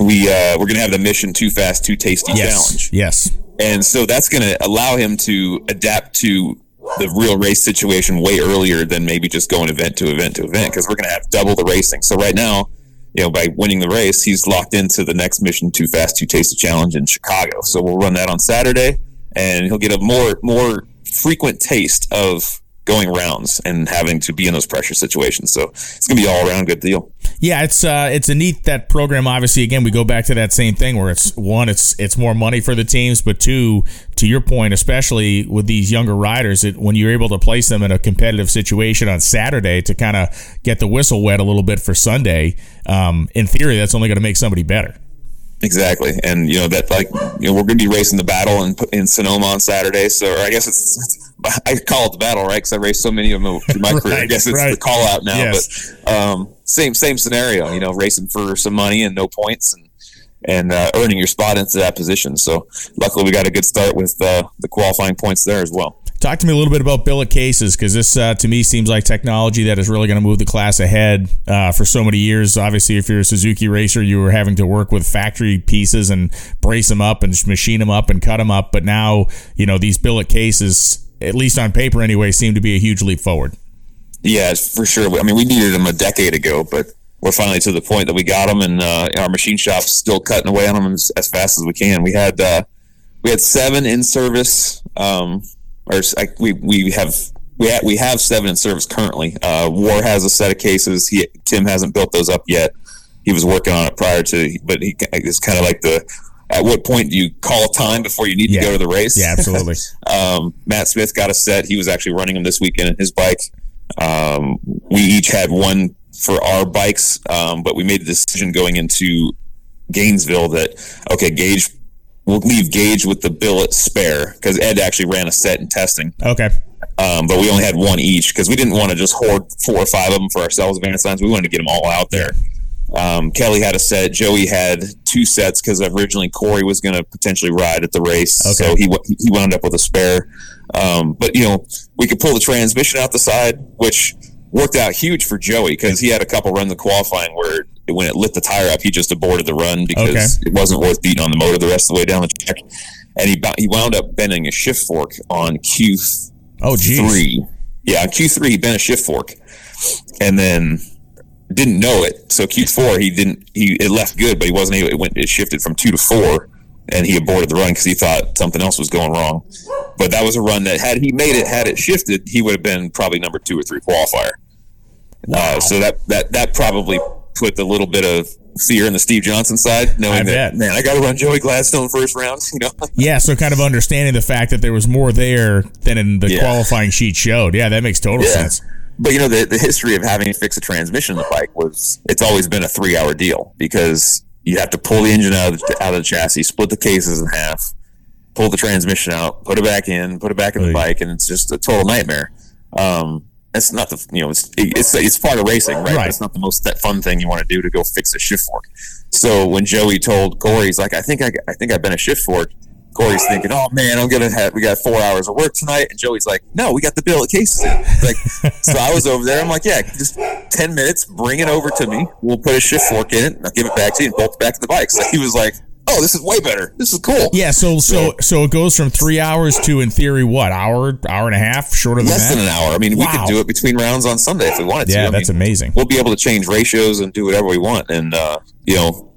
we uh, we're going to have the mission too fast, too tasty Yes, challenge, yes, and so that's going to allow him to adapt to the real race situation way earlier than maybe just going event to event to event because we're going to have double the racing. So right now, you know, by winning the race, he's locked into the next mission, too fast, too tasty challenge in Chicago. So we'll run that on Saturday, and he'll get a more more frequent taste of going rounds and having to be in those pressure situations. So it's going to be all around good deal. Yeah, it's uh, it's a neat that program. Obviously, again, we go back to that same thing where it's one, it's it's more money for the teams, but two, to your point, especially with these younger riders, it, when you're able to place them in a competitive situation on Saturday to kind of get the whistle wet a little bit for Sunday, um, in theory, that's only going to make somebody better. Exactly, and you know that like you know we're going to be racing the battle in in Sonoma on Saturday. So I guess it's, it's I call it the battle, right? Because I raced so many of them through my career. I guess it's right. the call out now, Yes. but um, same same scenario. You know, racing for some money and no points and and uh, earning your spot into that position. So luckily we got a good start with uh, the qualifying points there as well. Talk to me a little bit about billet cases because this, uh, to me, seems like technology that is really going to move the class ahead. Uh, for so many years, obviously, if you're a Suzuki racer, you were having to work with factory pieces and brace them up and machine them up and cut them up. But now, you know, these billet cases, at least on paper anyway, seem to be a huge leap forward. Yeah, for sure. I mean, we needed them a decade ago, but we're finally to the point that we got them, and uh, our machine shop's still cutting away on them as, as fast as we can. We had uh, we had seven in service, um, or we we have we ha- we have seven in service currently. Uh, War has a set of cases. He Tim hasn't built those up yet. He was working on it prior to, but he it's kind of like the. At what point do you call time before you need Yeah. to go to the race? Yeah, absolutely. Um, Matt Smith got a set. He was actually running them this weekend in his bike. Um, we each had one for our bikes, um, but we made the decision going into Gainesville that okay, Gaige, we'll leave Gaige with the billet spare because Ed actually ran a set in testing, Okay. um, but we only had one each because we didn't want to just hoard four or five of them for ourselves. Advanced Signs, we wanted to get them all out there. Um, Kelly had a set. Joey had two sets because originally Corey was going to potentially ride at the race, Okay. so he wa- he wound up with a spare. Um, but you know, we could pull the transmission out the side, which worked out huge for Joey because he had a couple runs of qualifying where when it lit the tire up, he just aborted the run because Okay. it wasn't worth beating on the motor the rest of the way down the track. And he he wound up bending a shift fork on Q Oh, geez. three. Yeah, on Q three he bent a shift fork, and then didn't know it. So Q four he didn't he it left good, but he wasn't able. It went it shifted from two to four, and he aborted the run because he thought something else was going wrong. But that was a run that had he made it, had it shifted, he would have been probably number two or three qualifier. Uh, so that that that probably put a little bit of fear in the Steve Johnson side, knowing I that bet. man, I got to run Joey Gladstone first round. You know, Yeah, so kind of understanding the fact that there was more there than in the Yeah. qualifying sheet showed. Yeah, that makes total Yeah. sense. But you know, the, the history of having to fix a transmission in the bike was it's always been a three hour deal because you have to pull the engine out of the, out of the chassis, split the cases in half, pull the transmission out, put it back in, put it back in the bike, and it's just a total nightmare. Um, it's not the you know it's it's it's part of racing, right? Right. It's not the most that fun thing you want to do to go fix a shift fork. So when Joey told Corey, he's like, I think I I think I've been a shift fork. Corey's thinking, oh man, I'm gonna have we got four hours of work tonight, and Joey's like, no, we got the billet cases. In. Like, so I was over there. I'm like, yeah, just ten minutes, bring it over to me. We'll put a shift fork in it. and I'll give it back to you and bolt it back to the bike. So he was like, oh, this is way better. This is cool. Yeah, so so so it goes from three hours to, in theory, what hour, hour and a half, shorter than Less that. than an hour. I mean, we Wow. could do it between rounds on Sunday if we wanted to. yeah, I that's mean, amazing. we'll be able to change ratios and do whatever we want. And uh, you know,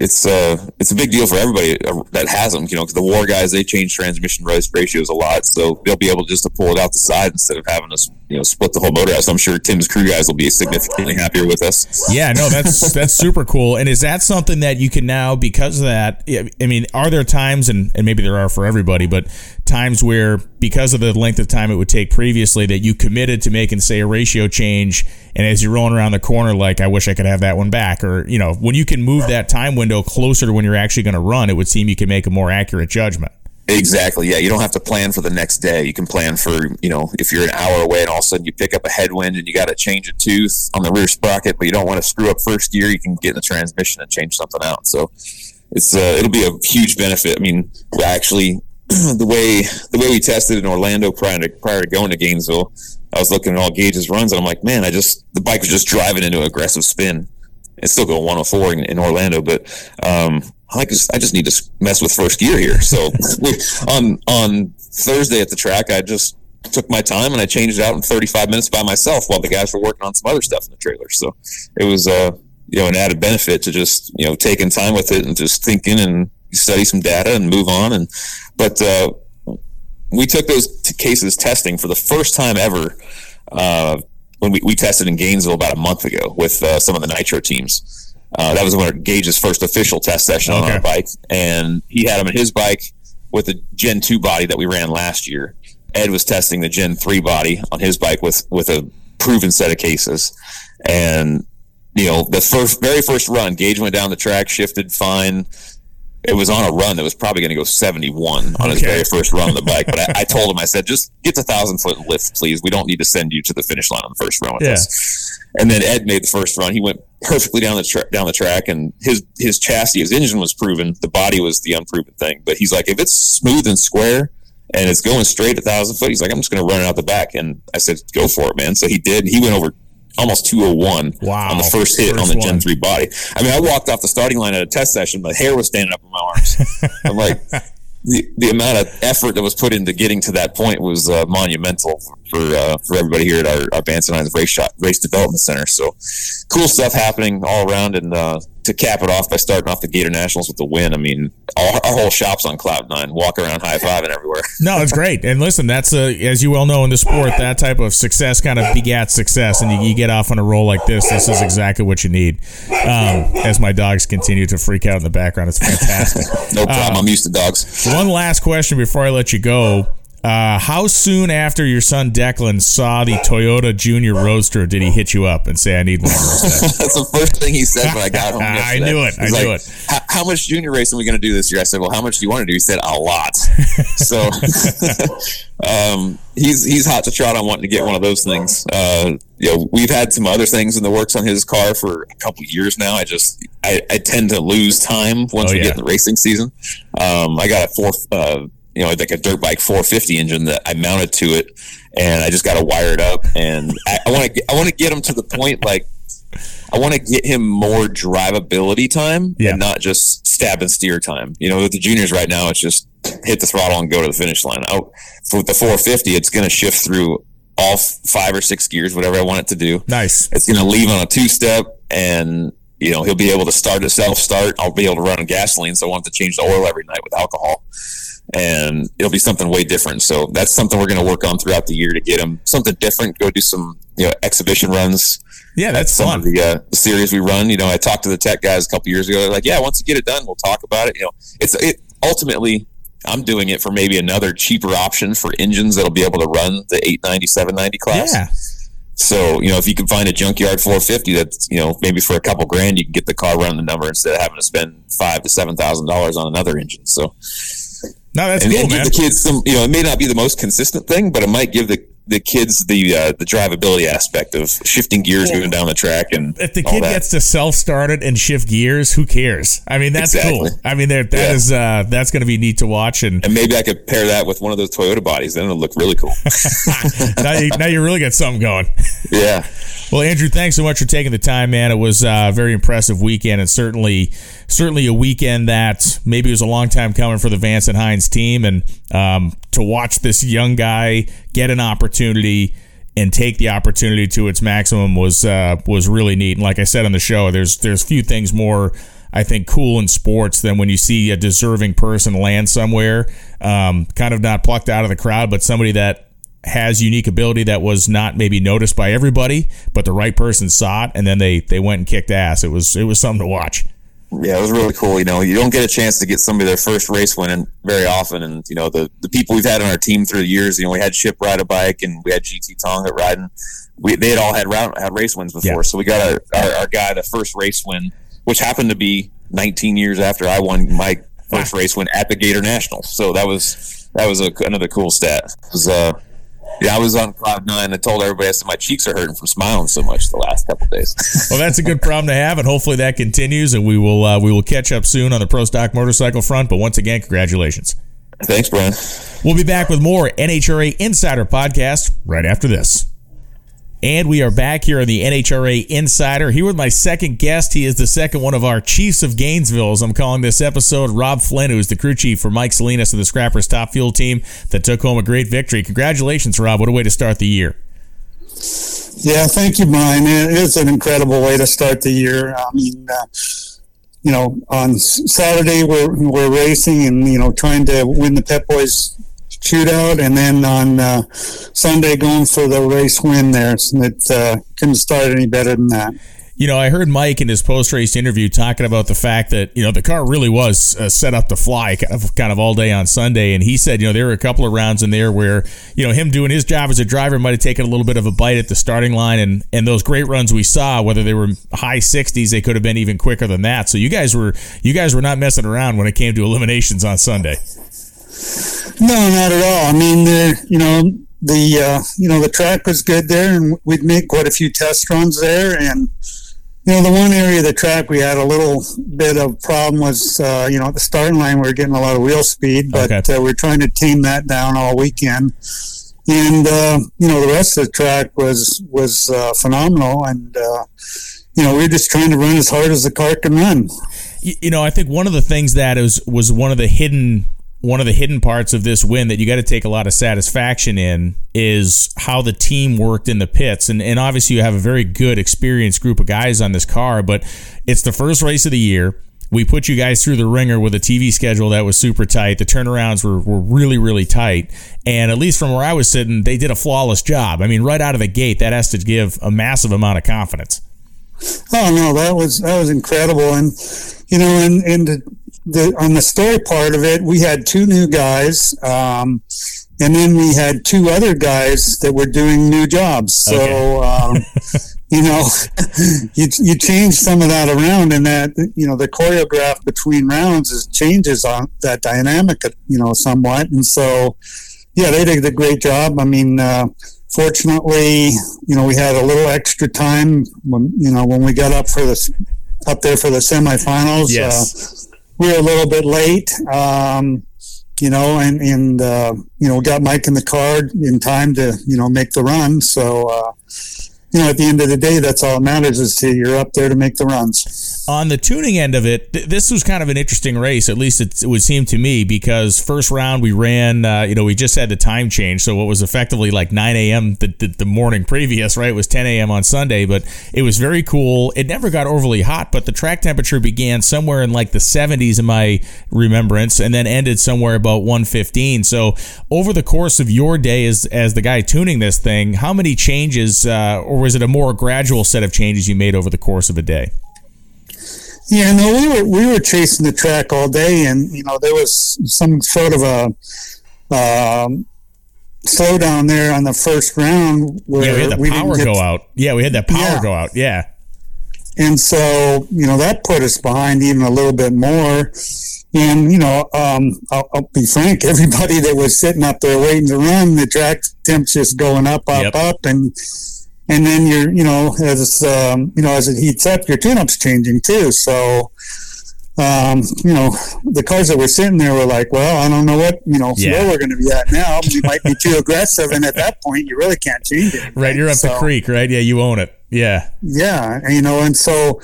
it's uh it's a big deal for everybody uh, that has them. You know, the war guys they change transmission ratios a lot, so they'll be able just to pull it out the side instead of having us you know split the whole motor out. So I'm sure Tim's crew guys will be significantly happier with us. Yeah, no, that's that's super cool. And is that something that you can now because of that? I mean, are there times and and maybe there are for everybody, but times where because of the length of time it would take previously that you committed to making say a ratio change and as you're rolling around the corner like I wish I could have that one back or you know when you can move that time window closer to when you're actually going to run it would seem you can make a more accurate judgment. Exactly. Yeah, you don't have to plan for the next day. You can plan for, you know, if you're an hour away and all of a sudden you pick up a headwind and you got to change a tooth on the rear sprocket, but you don't want to screw up first gear, you can get in the transmission and change something out. So it's uh, it'll be a huge benefit. I mean, actually the way the way we tested in Orlando prior to prior to going to Gainesville, I was looking at all Gaige's runs and I'm like, man, I just the bike was just driving into an aggressive spin. It's still going 104 in, in Orlando, but um, I just I just need to mess with first gear here. So on on Thursday at the track, I just took my time and I changed it out in 35 minutes by myself while the guys were working on some other stuff in the trailer. So it was uh you know an added benefit to just you know taking time with it and just thinking and study some data and move on and but uh, we took those t- cases testing for the first time ever uh, when we, we tested in Gainesville about a month ago with uh, some of the Nitro teams. Uh, that was one of Gaige's first official test session okay. on our bike, and he had him in his bike with the Gen two body that we ran last year. Ed was testing the Gen three body on his bike with with a proven set of cases, and you know the first very first run, Gage went down the track, shifted fine, it was on a run that was probably going to go 71 on his very first run on the bike. But I, I, told him, I said, just get the thousand foot lift, please. We don't need to send you to the finish line on the first run with yeah. us. And then Ed made the first run. He went perfectly down the tra- down the track, and his his chassis, his engine was proven. The body was the unproven thing. But he's like, if it's smooth and square and it's going straight a thousand foot, he's like, I'm just going to run it out the back. And I said, go for it, man. So he did. He went over almost 201 wow. on the first hit first on the one. Gen 3 body. I mean, I walked off the starting line at a test session, my hair was standing up in my arms. I'm like, the, the amount of effort that was put into getting to that point was uh, monumental for uh, for everybody here at our, our Vance and race shot race development center. So cool stuff happening all around, and uh, to cap it off by starting off the Gatornationals with the win. I mean, our, our whole shop's on cloud nine, walk around high five and everywhere. no, it's great. And listen, that's a, as you well know in the sport, that type of success kind of begats success, and you, you, get off on a roll like this. This is exactly what you need. Um, as my dogs continue to freak out in the background, it's fantastic. no problem. Um, I'm used to dogs. One last question before I let you go. Uh, how soon after your son Declan saw the Toyota Junior Roadster did he hit you up and say, "I need one"? That's the first thing he said when I got home. I knew it. I like, knew it. How much junior racing are we going to do this year? I said, "Well, how much do you want to do?" He said, "A lot." so um, he's he's hot to trot on wanting to get one of those things. Uh, you know, we've had some other things in the works on his car for a couple years now. I just I, I tend to lose time once oh, we yeah. get in the racing season. Um, I got a fourth. Uh, you know, like a dirt bike 450 engine that I mounted to it, and I just got to wire it up. And I want to I want to get him to the point like I want to get him more drivability time yeah. and not just stab and steer time. You know, with the juniors right now, it's just hit the throttle and go to the finish line. Out for the 450, it's going to shift through all five or six gears, whatever I want it to do. Nice. It's going to leave on a two step and you know he'll be able to start it self start. I'll be able to run on gasoline, so I want to change the oil every night with alcohol and it'll be something way different. So that's something we're going to work on throughout the year to get them something different. Go do some you know exhibition runs. Yeah, that's some fun. of the, uh, the series we run. You know, I talked to the tech guys a couple years ago. They're like, "Yeah, once you get it done, we'll talk about it." You know, it's it ultimately. I'm doing it for maybe another cheaper option for engines that'll be able to run the 890, 790 class. Yeah. So, you know, if you can find a junkyard 450 that's, you know, maybe for a couple grand, you can get the car running the number instead of having to spend five to seven thousand dollars on another engine. So no, that's and, cool, and man. Give the kids some, you know, it may not be the most consistent thing, but it might give the the kids the uh, the drivability aspect of shifting gears, moving down the track, and if the kid gets to self start it and shift gears, who cares? I mean, that's exactly. cool. I mean, that yeah. is uh, that's going to be neat to watch, and and maybe I could pair that with one of those Toyota bodies, then it'll look really cool. now, you, now you really got something going. Yeah. Well, Andrew, thanks so much for taking the time, man. It was a very impressive weekend, and certainly certainly a weekend that maybe was a long time coming for the Vance and Hines team, and um, to watch this young guy get an opportunity and take the opportunity to its maximum was uh, was really neat. And like I said on the show, there's there's few things more I think, cool in sports than when you see a deserving person land somewhere, um, kind of not plucked out of the crowd, but somebody that has unique ability that was not maybe noticed by everybody, but the right person saw it, and then they they went and kicked ass. It was it was something to watch. Yeah, it was really cool. You know, you don't get a chance to get somebody their first race winning very often, and you know the the people we've had on our team through the years. You know, we had Chip ride a bike, and we had GT Tonglet riding. We they had all had round, had race wins before, yeah. so we got our, our our guy the first race win, which happened to be 19 years after I won my first race win at the Gatornational. So that was that was a, another cool stat. It was uh yeah, I was on cloud nine. I told everybody I said my cheeks are hurting from smiling so much the last couple days. well, that's a good problem to have, and hopefully that continues. And we will uh, we will catch up soon on the pro stock motorcycle front. But once again, congratulations. Thanks, Brian. We'll be back with more NHRA Insider podcast right after this. And we are back here on the NHRA Insider. Here with my second guest. He is the second one of our Chiefs of Gainesville, as I'm calling this episode. Rob Flynn, who is the crew chief for Mike Salinas of the Scrappers Top Fuel team that took home a great victory. Congratulations, Rob. What a way to start the year. Yeah, thank you, Brian. It is an incredible way to start the year. I mean, uh, you know, on Saturday we're, we're racing and, you know, trying to win the Pep Boys shootout, and then on uh, Sunday going for the race win there. It uh, couldn't start any better than that. You know, I heard Mike in his post race interview talking about the fact that you know the car really was uh, set up to fly kind of, kind of all day on Sunday, and he said you know there were a couple of rounds in there where you know him doing his job as a driver might have taken a little bit of a bite at the starting line, and and those great runs we saw, whether they were high 60s, they could have been even quicker than that. So you guys were you guys were not messing around when it came to eliminations on Sunday. No, not at all. I mean, the you know the uh, you know the track was good there, and we'd make quite a few test runs there. And you know, the one area of the track we had a little bit of problem was uh, you know at the starting line we were getting a lot of wheel speed, but okay. uh, we are trying to tame that down all weekend. And uh, you know the rest of the track was was uh, phenomenal, and uh, you know we are just trying to run as hard as the car can run. You know, I think one of the things that is was one of the hidden one of the hidden parts of this win that you got to take a lot of satisfaction in is how the team worked in the pits. And, and obviously, you have a very good, experienced group of guys on this car, but it's the first race of the year. We put you guys through the ringer with a TV schedule that was super tight. The turnarounds were, were really, really tight. And at least from where I was sitting, they did a flawless job. I mean, right out of the gate, that has to give a massive amount of confidence. Oh no, that was that was incredible, and you know, and and the on the story part of it, we had two new guys, um, and then we had two other guys that were doing new jobs. So, okay. um, you know, you you change some of that around, and that you know the choreograph between rounds is changes on that dynamic, you know, somewhat. And so, yeah, they did a great job. I mean. Uh, fortunately, you know, we had a little extra time when you know when we got up for the up there for the semifinals. Yes. Uh, we were a little bit late, um, you know, and and uh, you know got Mike in the car in time to you know make the run. So uh, you know, at the end of the day, that's all that matters is to you're up there to make the runs. On the tuning end of it, th- this was kind of an interesting race. At least it, it would seem to me because first round we ran, uh, you know, we just had the time change, so what was effectively like 9 a.m. The, the, the morning previous, right? It was 10 a.m. on Sunday, but it was very cool. It never got overly hot, but the track temperature began somewhere in like the 70s in my remembrance, and then ended somewhere about 115. So over the course of your day as as the guy tuning this thing, how many changes uh, or was it a more gradual set of changes you made over the course of a day? Yeah, no, we were we were chasing the track all day, and you know there was some sort of a um, slowdown there on the first round where yeah, we had the we power go out. Yeah, we had that power yeah. go out. Yeah, and so you know that put us behind even a little bit more. And you know, um, I'll, I'll, be frank. Everybody that was sitting up there waiting to run, the track temps just going up, up, yep. up, and and then you're you know as um, you know as it heats up your tune-up's changing too. So um, you know the cars that were sitting there were like well i don't know what you know yeah. where we're going to be at now. We might be too aggressive. And at that point you really can't change it right you're up so, the creek right? Yeah you own it. Yeah. Yeah you know and so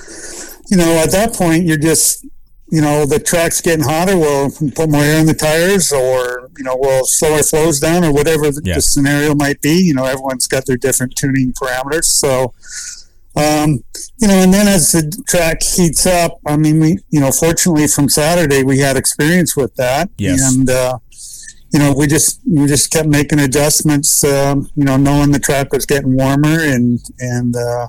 you know at that point you're just you know the track's getting hotter, we'll put more air in the tires, or you know we'll slow our flows down, or whatever the, yeah. the scenario might be. You know, everyone's got their different tuning parameters. So, um, you know, and then as the track heats up, I mean, we, you know, fortunately from Saturday we had experience with that, Yes. and uh, you know, we just we just kept making adjustments, um, you know, knowing the track was getting warmer, and and uh,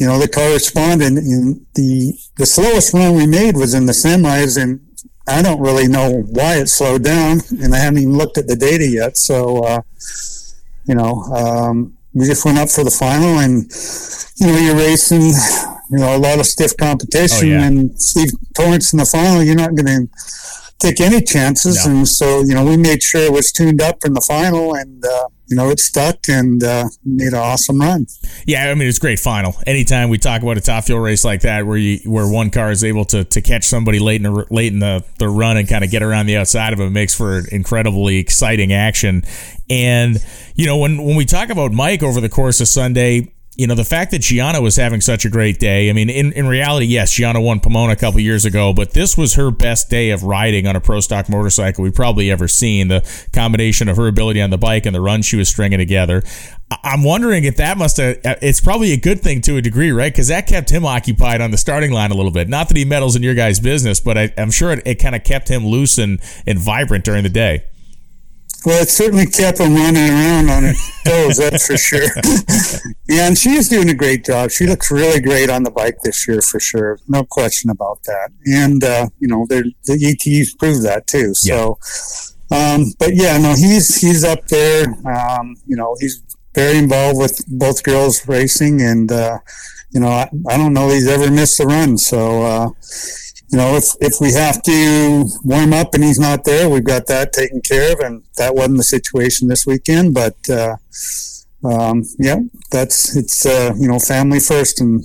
you know the car responded. And the the slowest run we made was in the semis, and I don't really know why it slowed down, and I haven't even looked at the data yet. So, uh, you know, um, we just went up for the final, and you know, you're racing, you know, a lot of stiff competition, Oh, yeah. and Steve Torrence in the final, you're not going to take any chances, No. and so you know, we made sure it was tuned up in the final, and uh, know, it stuck, and uh, made an awesome run. Yeah, I mean it's great final. Anytime we talk about a top fuel race like that, where you where one car is able to, to catch somebody late in the late in the, the run and kind of get around the outside of it, makes for incredibly exciting action. And you know when when we talk about Mike over the course of Sunday. You know, the fact that Jianna was having such a great day. I mean, in, in reality, yes, Jianna won Pomona a couple years ago, but this was her best day of riding on a pro stock motorcycle we've probably ever seen. The combination of her ability on the bike and the run she was stringing together. I'm wondering if that must have, uh, it's probably a good thing to a degree, right? Because that kept him occupied on the starting line a little bit. Not that he meddles in your guys' business, but I, I'm sure it, it kind of kept him loose and, and vibrant during the day. Well, it certainly kept him running around on her toes, that's for sure. yeah, and she is doing a great job. She looks really great on the bike this year, for sure. No question about that. And, uh, you know, the ETs prove that too. So, um, but yeah, no, he's he's up there. Um, you know, he's very involved with both girls racing, and uh, you know, I, I don't know he's ever missed a run. So, uh, you know, if if we have to warm up and he's not there, we've got that taken care of, and that wasn't the situation this weekend. But uh, um, yeah, that's it's uh, you know family first and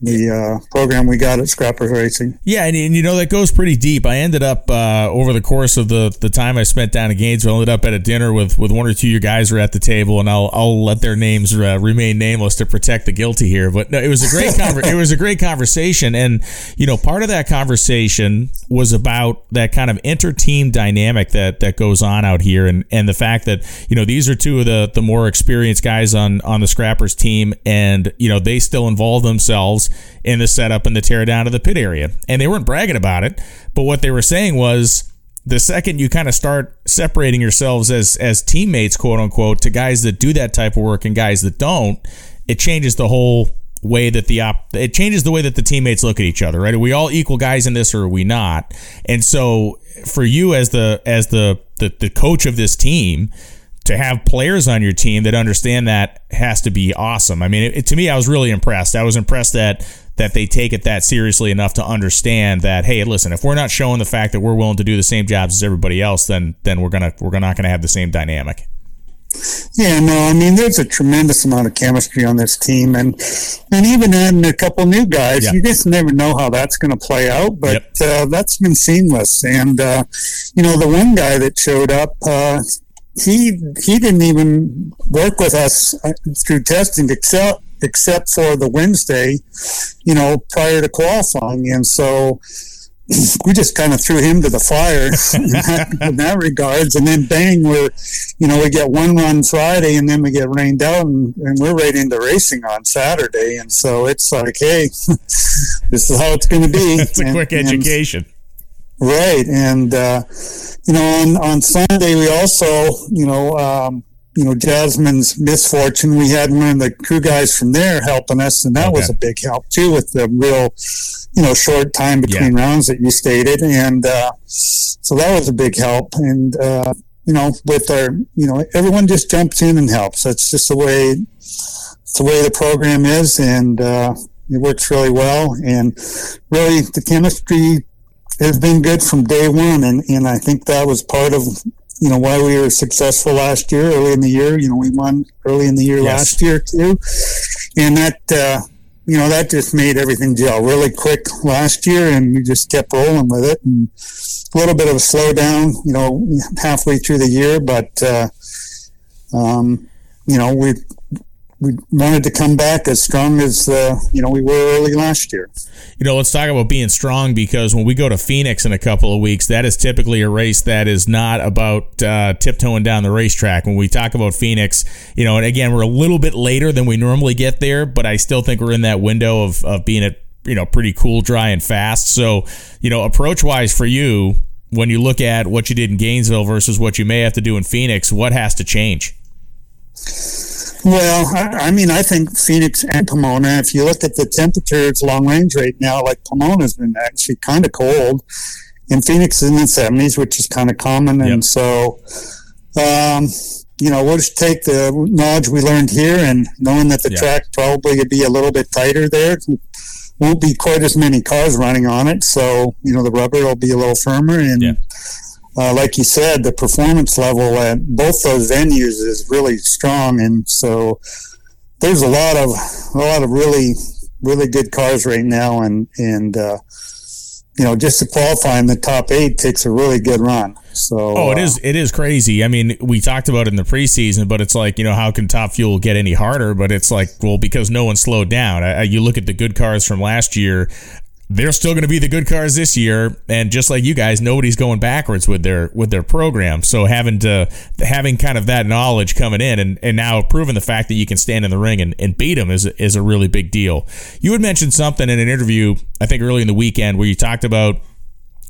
the uh, program we got at Scrappers Racing. Yeah, and, and you know that goes pretty deep. I ended up uh, over the course of the the time I spent down in Gainesville, ended up at a dinner with with one or two of your guys were at the table, and I'll I'll let their names uh, remain nameless to protect the guilty here. But no, it was a great conver- it was a great conversation, and you know part of that conversation was about that kind of inter team dynamic that that goes on out here, and and the fact that you know these are two of the the more experienced guys on on the Scrappers team, and you know they still involve themselves in the setup and the teardown of the pit area. And they weren't bragging about it, but what they were saying was the second you kind of start separating yourselves as as teammates, quote unquote, to guys that do that type of work and guys that don't, it changes the whole way that the op it changes the way that the teammates look at each other, right? Are we all equal guys in this or are we not? And so for you as the as the the, the coach of this team, to have players on your team that understand that has to be awesome. I mean, it, it- to me, I was really impressed. I was impressed that that they take it that seriously enough to understand that hey, listen, if we're not showing the fact that we're willing to do the same jobs as everybody else, then then we're gonna we're not gonna have the same dynamic. Yeah, no, I mean, there's a tremendous amount of chemistry on this team, and and even adding a couple new guys, Yeah. you just never know how that's going to play out. But uh, that's been seamless, and uh, you know, the one guy that showed up, uh, he he didn't even work with us uh, through testing, except except for the Wednesday, you know, prior to qualifying, and so we just kind of threw him to the fire in, that, in that regards. And then bang, we're, you know, we get one run Friday and then we get rained out and, and we're right into racing on Saturday. And so it's like, hey, this is how it's going to be. It's a And- quick and- education. Right, and uh, you know, on on Sunday we also, you know, um, you know, Jasmine's misfortune. We had one of the crew guys from there helping us, and that was a big help too, with the real, you know, short time between rounds that you stated, and uh, so that was a big help. And uh, you know, with our, you know, everyone just jumps in and helps. That's just the way, it's the way the program is, and uh, it works really well. And really, the chemistry has been good from day one, and, and I think that was part of you know why we were successful last year, early in the year. You know, we won early in the year Yes. last year too, and that uh, you know that just made everything gel really quick last year, and we just kept rolling with it. And a little bit of a slowdown, you know, halfway through the year, but uh, um, you know we we wanted to come back as strong as uh, you know we were early last year. You know, let's talk about being strong because when we go to Phoenix in a couple of weeks, that is typically a race that is not about uh, tiptoeing down the racetrack. When we talk about Phoenix, you know, and again, we're a little bit later than we normally get there, but I still think we're in that window of, of being at you know pretty cool, dry, and fast. So, you know, approach wise for you, when you look at what you did in Gainesville versus what you may have to do in Phoenix, what has to change? Well, I, I, mean, I think Phoenix and Pomona, if you look at the temperatures long range right now, like Pomona's been actually kind of cold, and Phoenix is in the 70s, which is kind of common. And yep. so, um, you know, we'll just take the knowledge we learned here and knowing that the yeah. track probably would be a little bit tighter there. Won't be quite as many cars running on it. So, you know, the rubber will be a little firmer. And, yeah uh, like you said, the performance level at both those venues is really strong, and so there's a lot of a lot of really really good cars right now, and and uh, you know just to qualify in the top eight takes a really good run. So oh, it uh, is it is crazy. I mean, we talked about it in the preseason, but it's like you know how can Top Fuel get any harder? But it's like well because no one slowed down. I, you look at the good cars from last year they're still going to be the good cars this year and just like you guys nobody's going backwards with their with their program. So having to having kind of that knowledge coming in and, and now proving the fact that you can stand in the ring and, and beat them is, is a really big deal. You had mentioned something in an interview i think early in the weekend where you talked about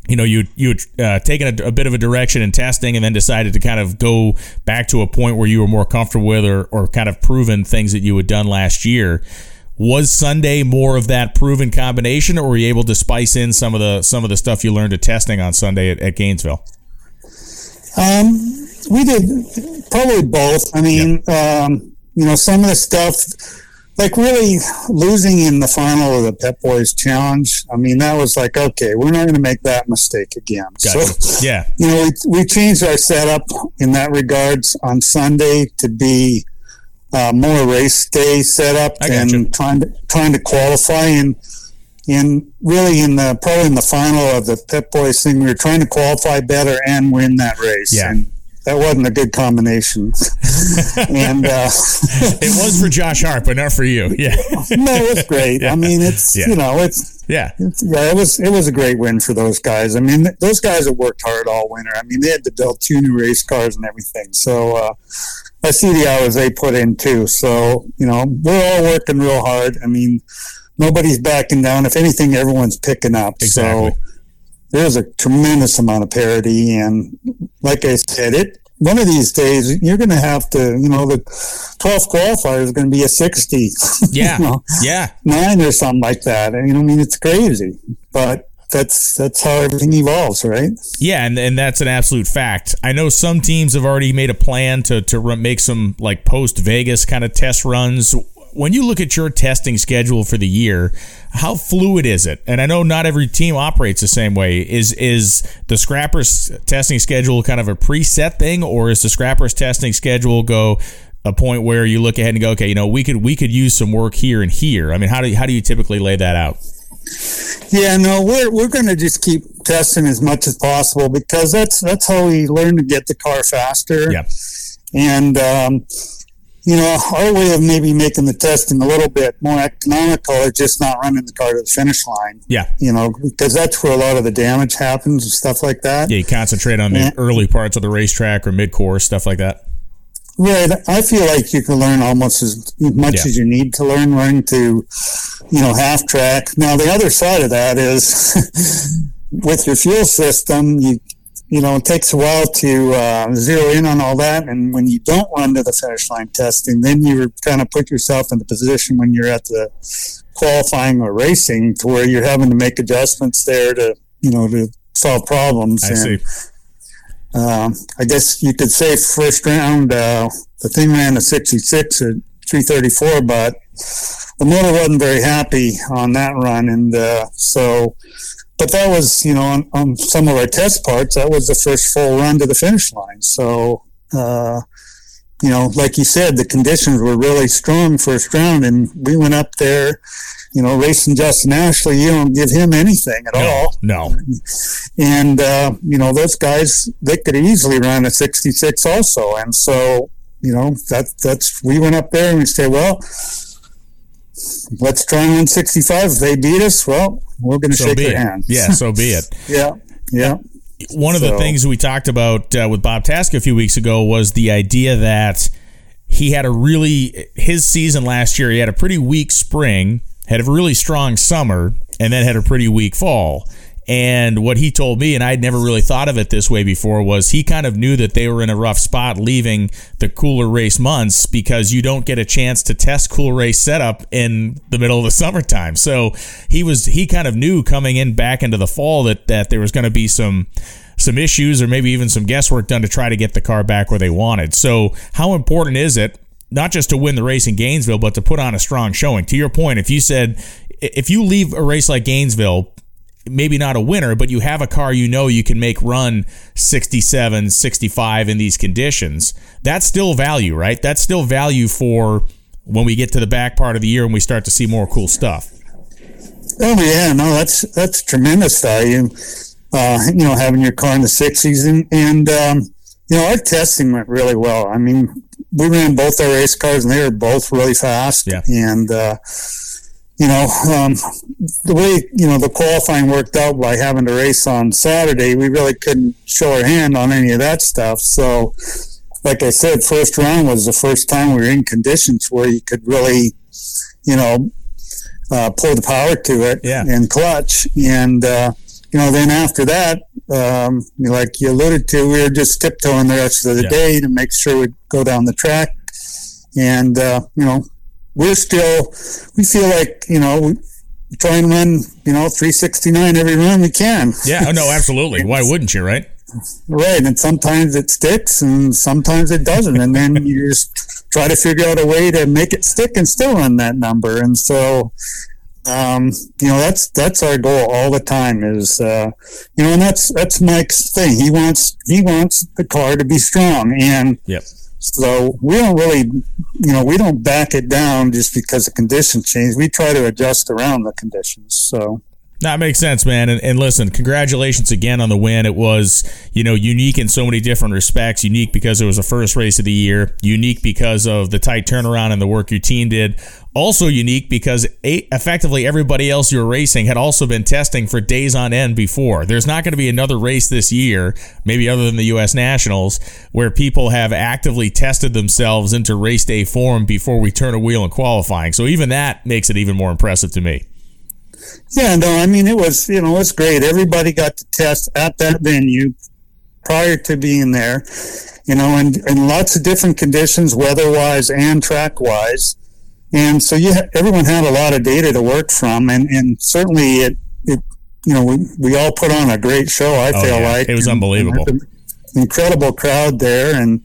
you know you you had uh, taken a, a, bit of a direction in testing and then decided to kind of go back to a point where you were more comfortable with or, or kind of proven things that you had done last year was Sunday more of that proven combination, or were you able to spice in some of the some of the stuff you learned at testing on Sunday at, at Gainesville? Um, we did probably both. I mean, um, you know, some of the stuff, like really losing in the final of the Pep Boys Challenge. I mean, that was like, okay, we're not going to make that mistake again. Gotcha. So, yeah, you know, we, we changed our setup in that regards on Sunday to be uh, more race day setup and you. trying to trying to qualify and and really in the probably in the final of the Pep Boys thing, we were trying to qualify better and win that race. Yeah. And that wasn't a good combination. and uh, it was for Josh Hart, but not for you. Yeah. no, it's great. Yeah. I mean, it's yeah. you know, it's yeah, yeah. It was it was a great win for those guys. I mean, those guys have worked hard all winter. I mean, they had to build two new race cars and everything. So. Uh, I see the hours they put in too. So, you know, we're all working real hard. I mean, nobody's backing down. If anything, everyone's picking up. Exactly. So there's a tremendous amount of parity. And like I said, it, one of these days you're going to have to, you know, the 12th qualifier is going to be a 60. Yeah. you know, yeah. Nine or something like that. And, you know, I mean, it's crazy, but that's that's how everything evolves, right? Yeah, and, and that's an absolute fact. I know some teams have already made a plan to to run, make some like post Vegas kind of test runs. When you look at your testing schedule for the year, how fluid is it? And I know not every team operates the same way. Is is the scrappers testing schedule kind of a preset thing, or is the scrappers testing schedule go a point where you look ahead and go, okay, you know, we could we could use some work here and here. I mean, how do you, how do you typically lay that out? Yeah, no, we're we're going to just keep testing as much as possible because that's that's how we learn to get the car faster. Yeah. And um, you know, our way of maybe making the testing a little bit more economical is just not running the car to the finish line. Yeah. You know, because that's where a lot of the damage happens and stuff like that. Yeah, you concentrate on the and, early parts of the racetrack or mid course, stuff like that. Right. I feel like you can learn almost as much yeah. as you need to learn, learn to, you know, half track. Now, the other side of that is with your fuel system, you, you know, it takes a while to uh, zero in on all that. And when you don't run to the finish line testing, then you kind of put yourself in the position when you're at the qualifying or racing to where you're having to make adjustments there to, you know, to solve problems. I and, see uh, I guess you could say first round, uh, the thing ran a 66 at 334, but the motor wasn't very happy on that run. And uh, so, but that was, you know, on, on, some of our test parts, that was the first full run to the finish line. So, uh, you know, like you said, the conditions were really strong first round, and we went up there you know, racing Justin Ashley, you don't give him anything at no, all. No. And, uh, you know, those guys, they could easily run a 66 also. And so, you know that that's we went up there and we say, well, let's try 165. If they beat us, well, we're going to So shake their it. hand. Yeah, so be it. yeah, yeah. One of the things we talked about uh, with Bob Tasca a few weeks ago was the idea that he had a really his season last year. He had a pretty weak spring, had a really strong summer, and then had a pretty weak fall. And what he told me, and I'd never really thought of it this way before, was he kind of knew that they were in a rough spot leaving the cooler race months because you don't get a chance to test cool race setup in the middle of the summertime. So he was he kind of knew coming in back into the fall that that there was going to be some some issues or maybe even some guesswork done to try to get the car back where they wanted. So how important is it not just to win the race in Gainesville, but to put on a strong showing? To your point, if you said if you leave a race like Gainesville maybe not a winner, but you have a car you know you can make run 67, 65 in these conditions. That's still value, right? That's still value for when we get to the back part of the year and we start to see more cool stuff. Oh yeah, no, that's that's tremendous value. Uh, you know, having your car in the sixties and and um, you know our testing went really well. I mean, we ran both our race cars and they were both really fast. Yeah. And uh, you know, um, the way you know the qualifying worked out by having to race on Saturday, we really couldn't show our hand on any of that stuff. So, like I said, first round was the first time we were in conditions where you could really, you know, uh, pour the power to it Yeah. and clutch. And, uh, you know, then after that, um, like you alluded to, we were just tiptoeing the rest of the Yeah. day to make sure we'd go down the track. And, uh, you know, we're still, we feel like, you know, we try and run, you know, 369 every run we can. Yeah, oh, no, absolutely. Why wouldn't you, right? Right. And sometimes it sticks and sometimes it doesn't. And then you just try to figure out a way to make it stick and still run that number. And so, um, you know, that's, that's our goal all the time is, uh, you know, and that's, that's Mike's thing. He wants, he wants the car to be strong. And Yep. So we don't really, you know, we don't back it down just because the conditions change. We try to adjust around the conditions. So, That makes sense, man. And, and listen, congratulations again on the win. It was, you know, unique in so many different respects. Unique because it was the first race of the year. Unique because of the tight turnaround and the work your team did. Also unique because eight, effectively everybody else you were racing had also been testing for days on end before. There's not going to be another race this year, maybe other than the U.S. Nationals, where people have actively tested themselves into race day form before we turn a wheel in qualifying. So even that makes it even more impressive to me. Yeah, no, I mean it was you know it was great. Everybody got to test at that venue prior to being there, you know, and in lots of different conditions, weather-wise and track-wise, and so you everyone had a lot of data to work from, and and certainly it it you know we, we all put on a great show. I Oh, feel yeah. like It was And- and unbelievable. had an incredible crowd there, and,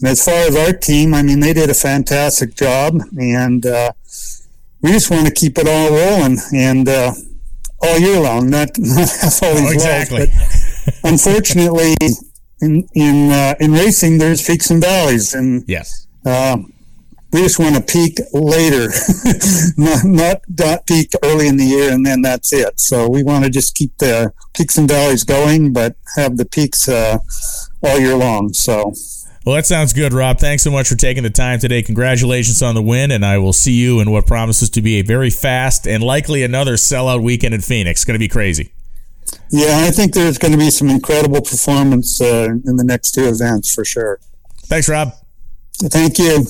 and as far as our team, I mean they did a fantastic job, and. uh we just want to keep it all rolling and uh, all year long, not not have all these Oh, exactly. But unfortunately, in in uh, in racing, there's peaks and valleys, and Yes. uh, we just want to peak later, not, not not peak early in the year, and then that's it. So we want to just keep the peaks and valleys going, but have the peaks uh, all year long. So. Well, that sounds good, Rob. Thanks so much for taking the time today. Congratulations on the win, and I will see you in what promises to be a very fast and likely another sellout weekend in Phoenix. It's going to be crazy. Yeah, I think there's going to be some incredible performance uh, in the next two events for sure. Thanks, Rob. Thank you.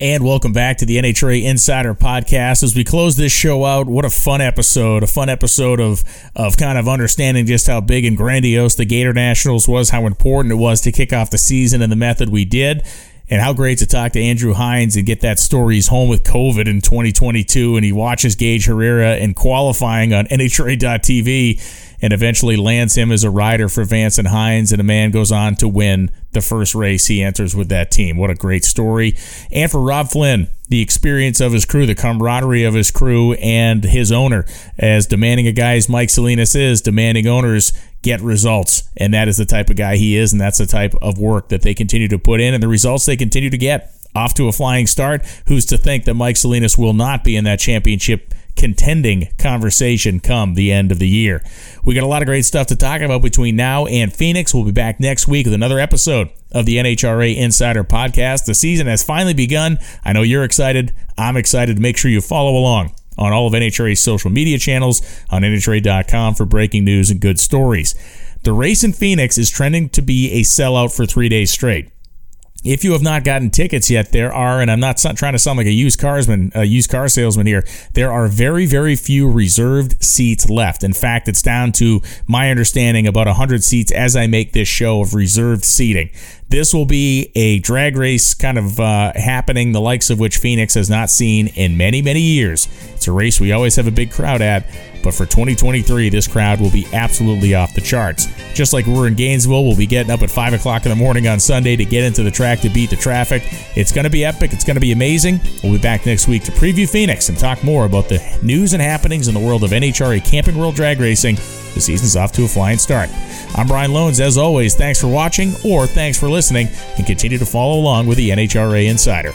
And welcome back to the NHRA Insider Podcast. As we close this show out, what a fun episode! A fun episode of of kind of understanding just how big and grandiose the Gatornationals was, how important it was to kick off the season and the method we did, and how great to talk to Andrew Hines and get that story. He's home with COVID in 2022, and he watches Gaige Herrera in qualifying on NHRA.tv and eventually lands him as a rider for Vance and Hines, and a man goes on to win the first race he enters with that team. What a great story. And for Rob Flynn, the experience of his crew, the camaraderie of his crew, and his owner. As demanding a guy as Mike Salinas is, demanding owners get results. And that is the type of guy he is, and that's the type of work that they continue to put in, and the results they continue to get. Off to a flying start. Who's to think that Mike Salinas will not be in that championship contending conversation come the end of the year. We got a lot of great stuff to talk about between now and Phoenix. We'll be back next week with another episode of the NHRA Insider Podcast. The season has finally begun. I know you're excited. I'm excited. Make sure you follow along on all of NHRA's social media channels on NHRA.com for breaking news and good stories. The race in Phoenix is trending to be a sellout for three days straight. If you have not gotten tickets yet, there are, and I'm not trying to sound like a used carsman, a used car salesman here. There are very, very few reserved seats left. In fact, it's down to my understanding about 100 seats as I make this show of reserved seating. This will be a drag race kind of uh, happening, the likes of which Phoenix has not seen in many, many years. It's a race we always have a big crowd at, but for 2023, this crowd will be absolutely off the charts. Just like we're in Gainesville, we'll be getting up at 5 o'clock in the morning on Sunday to get into the track to beat the traffic. It's going to be epic. It's going to be amazing. We'll be back next week to preview Phoenix and talk more about the news and happenings in the world of NHRA Camping World Drag Racing. The season's off to a flying start. I'm Brian Lohnes. As always, thanks for watching or thanks for listening, and continue to follow along with the NHRA Insider.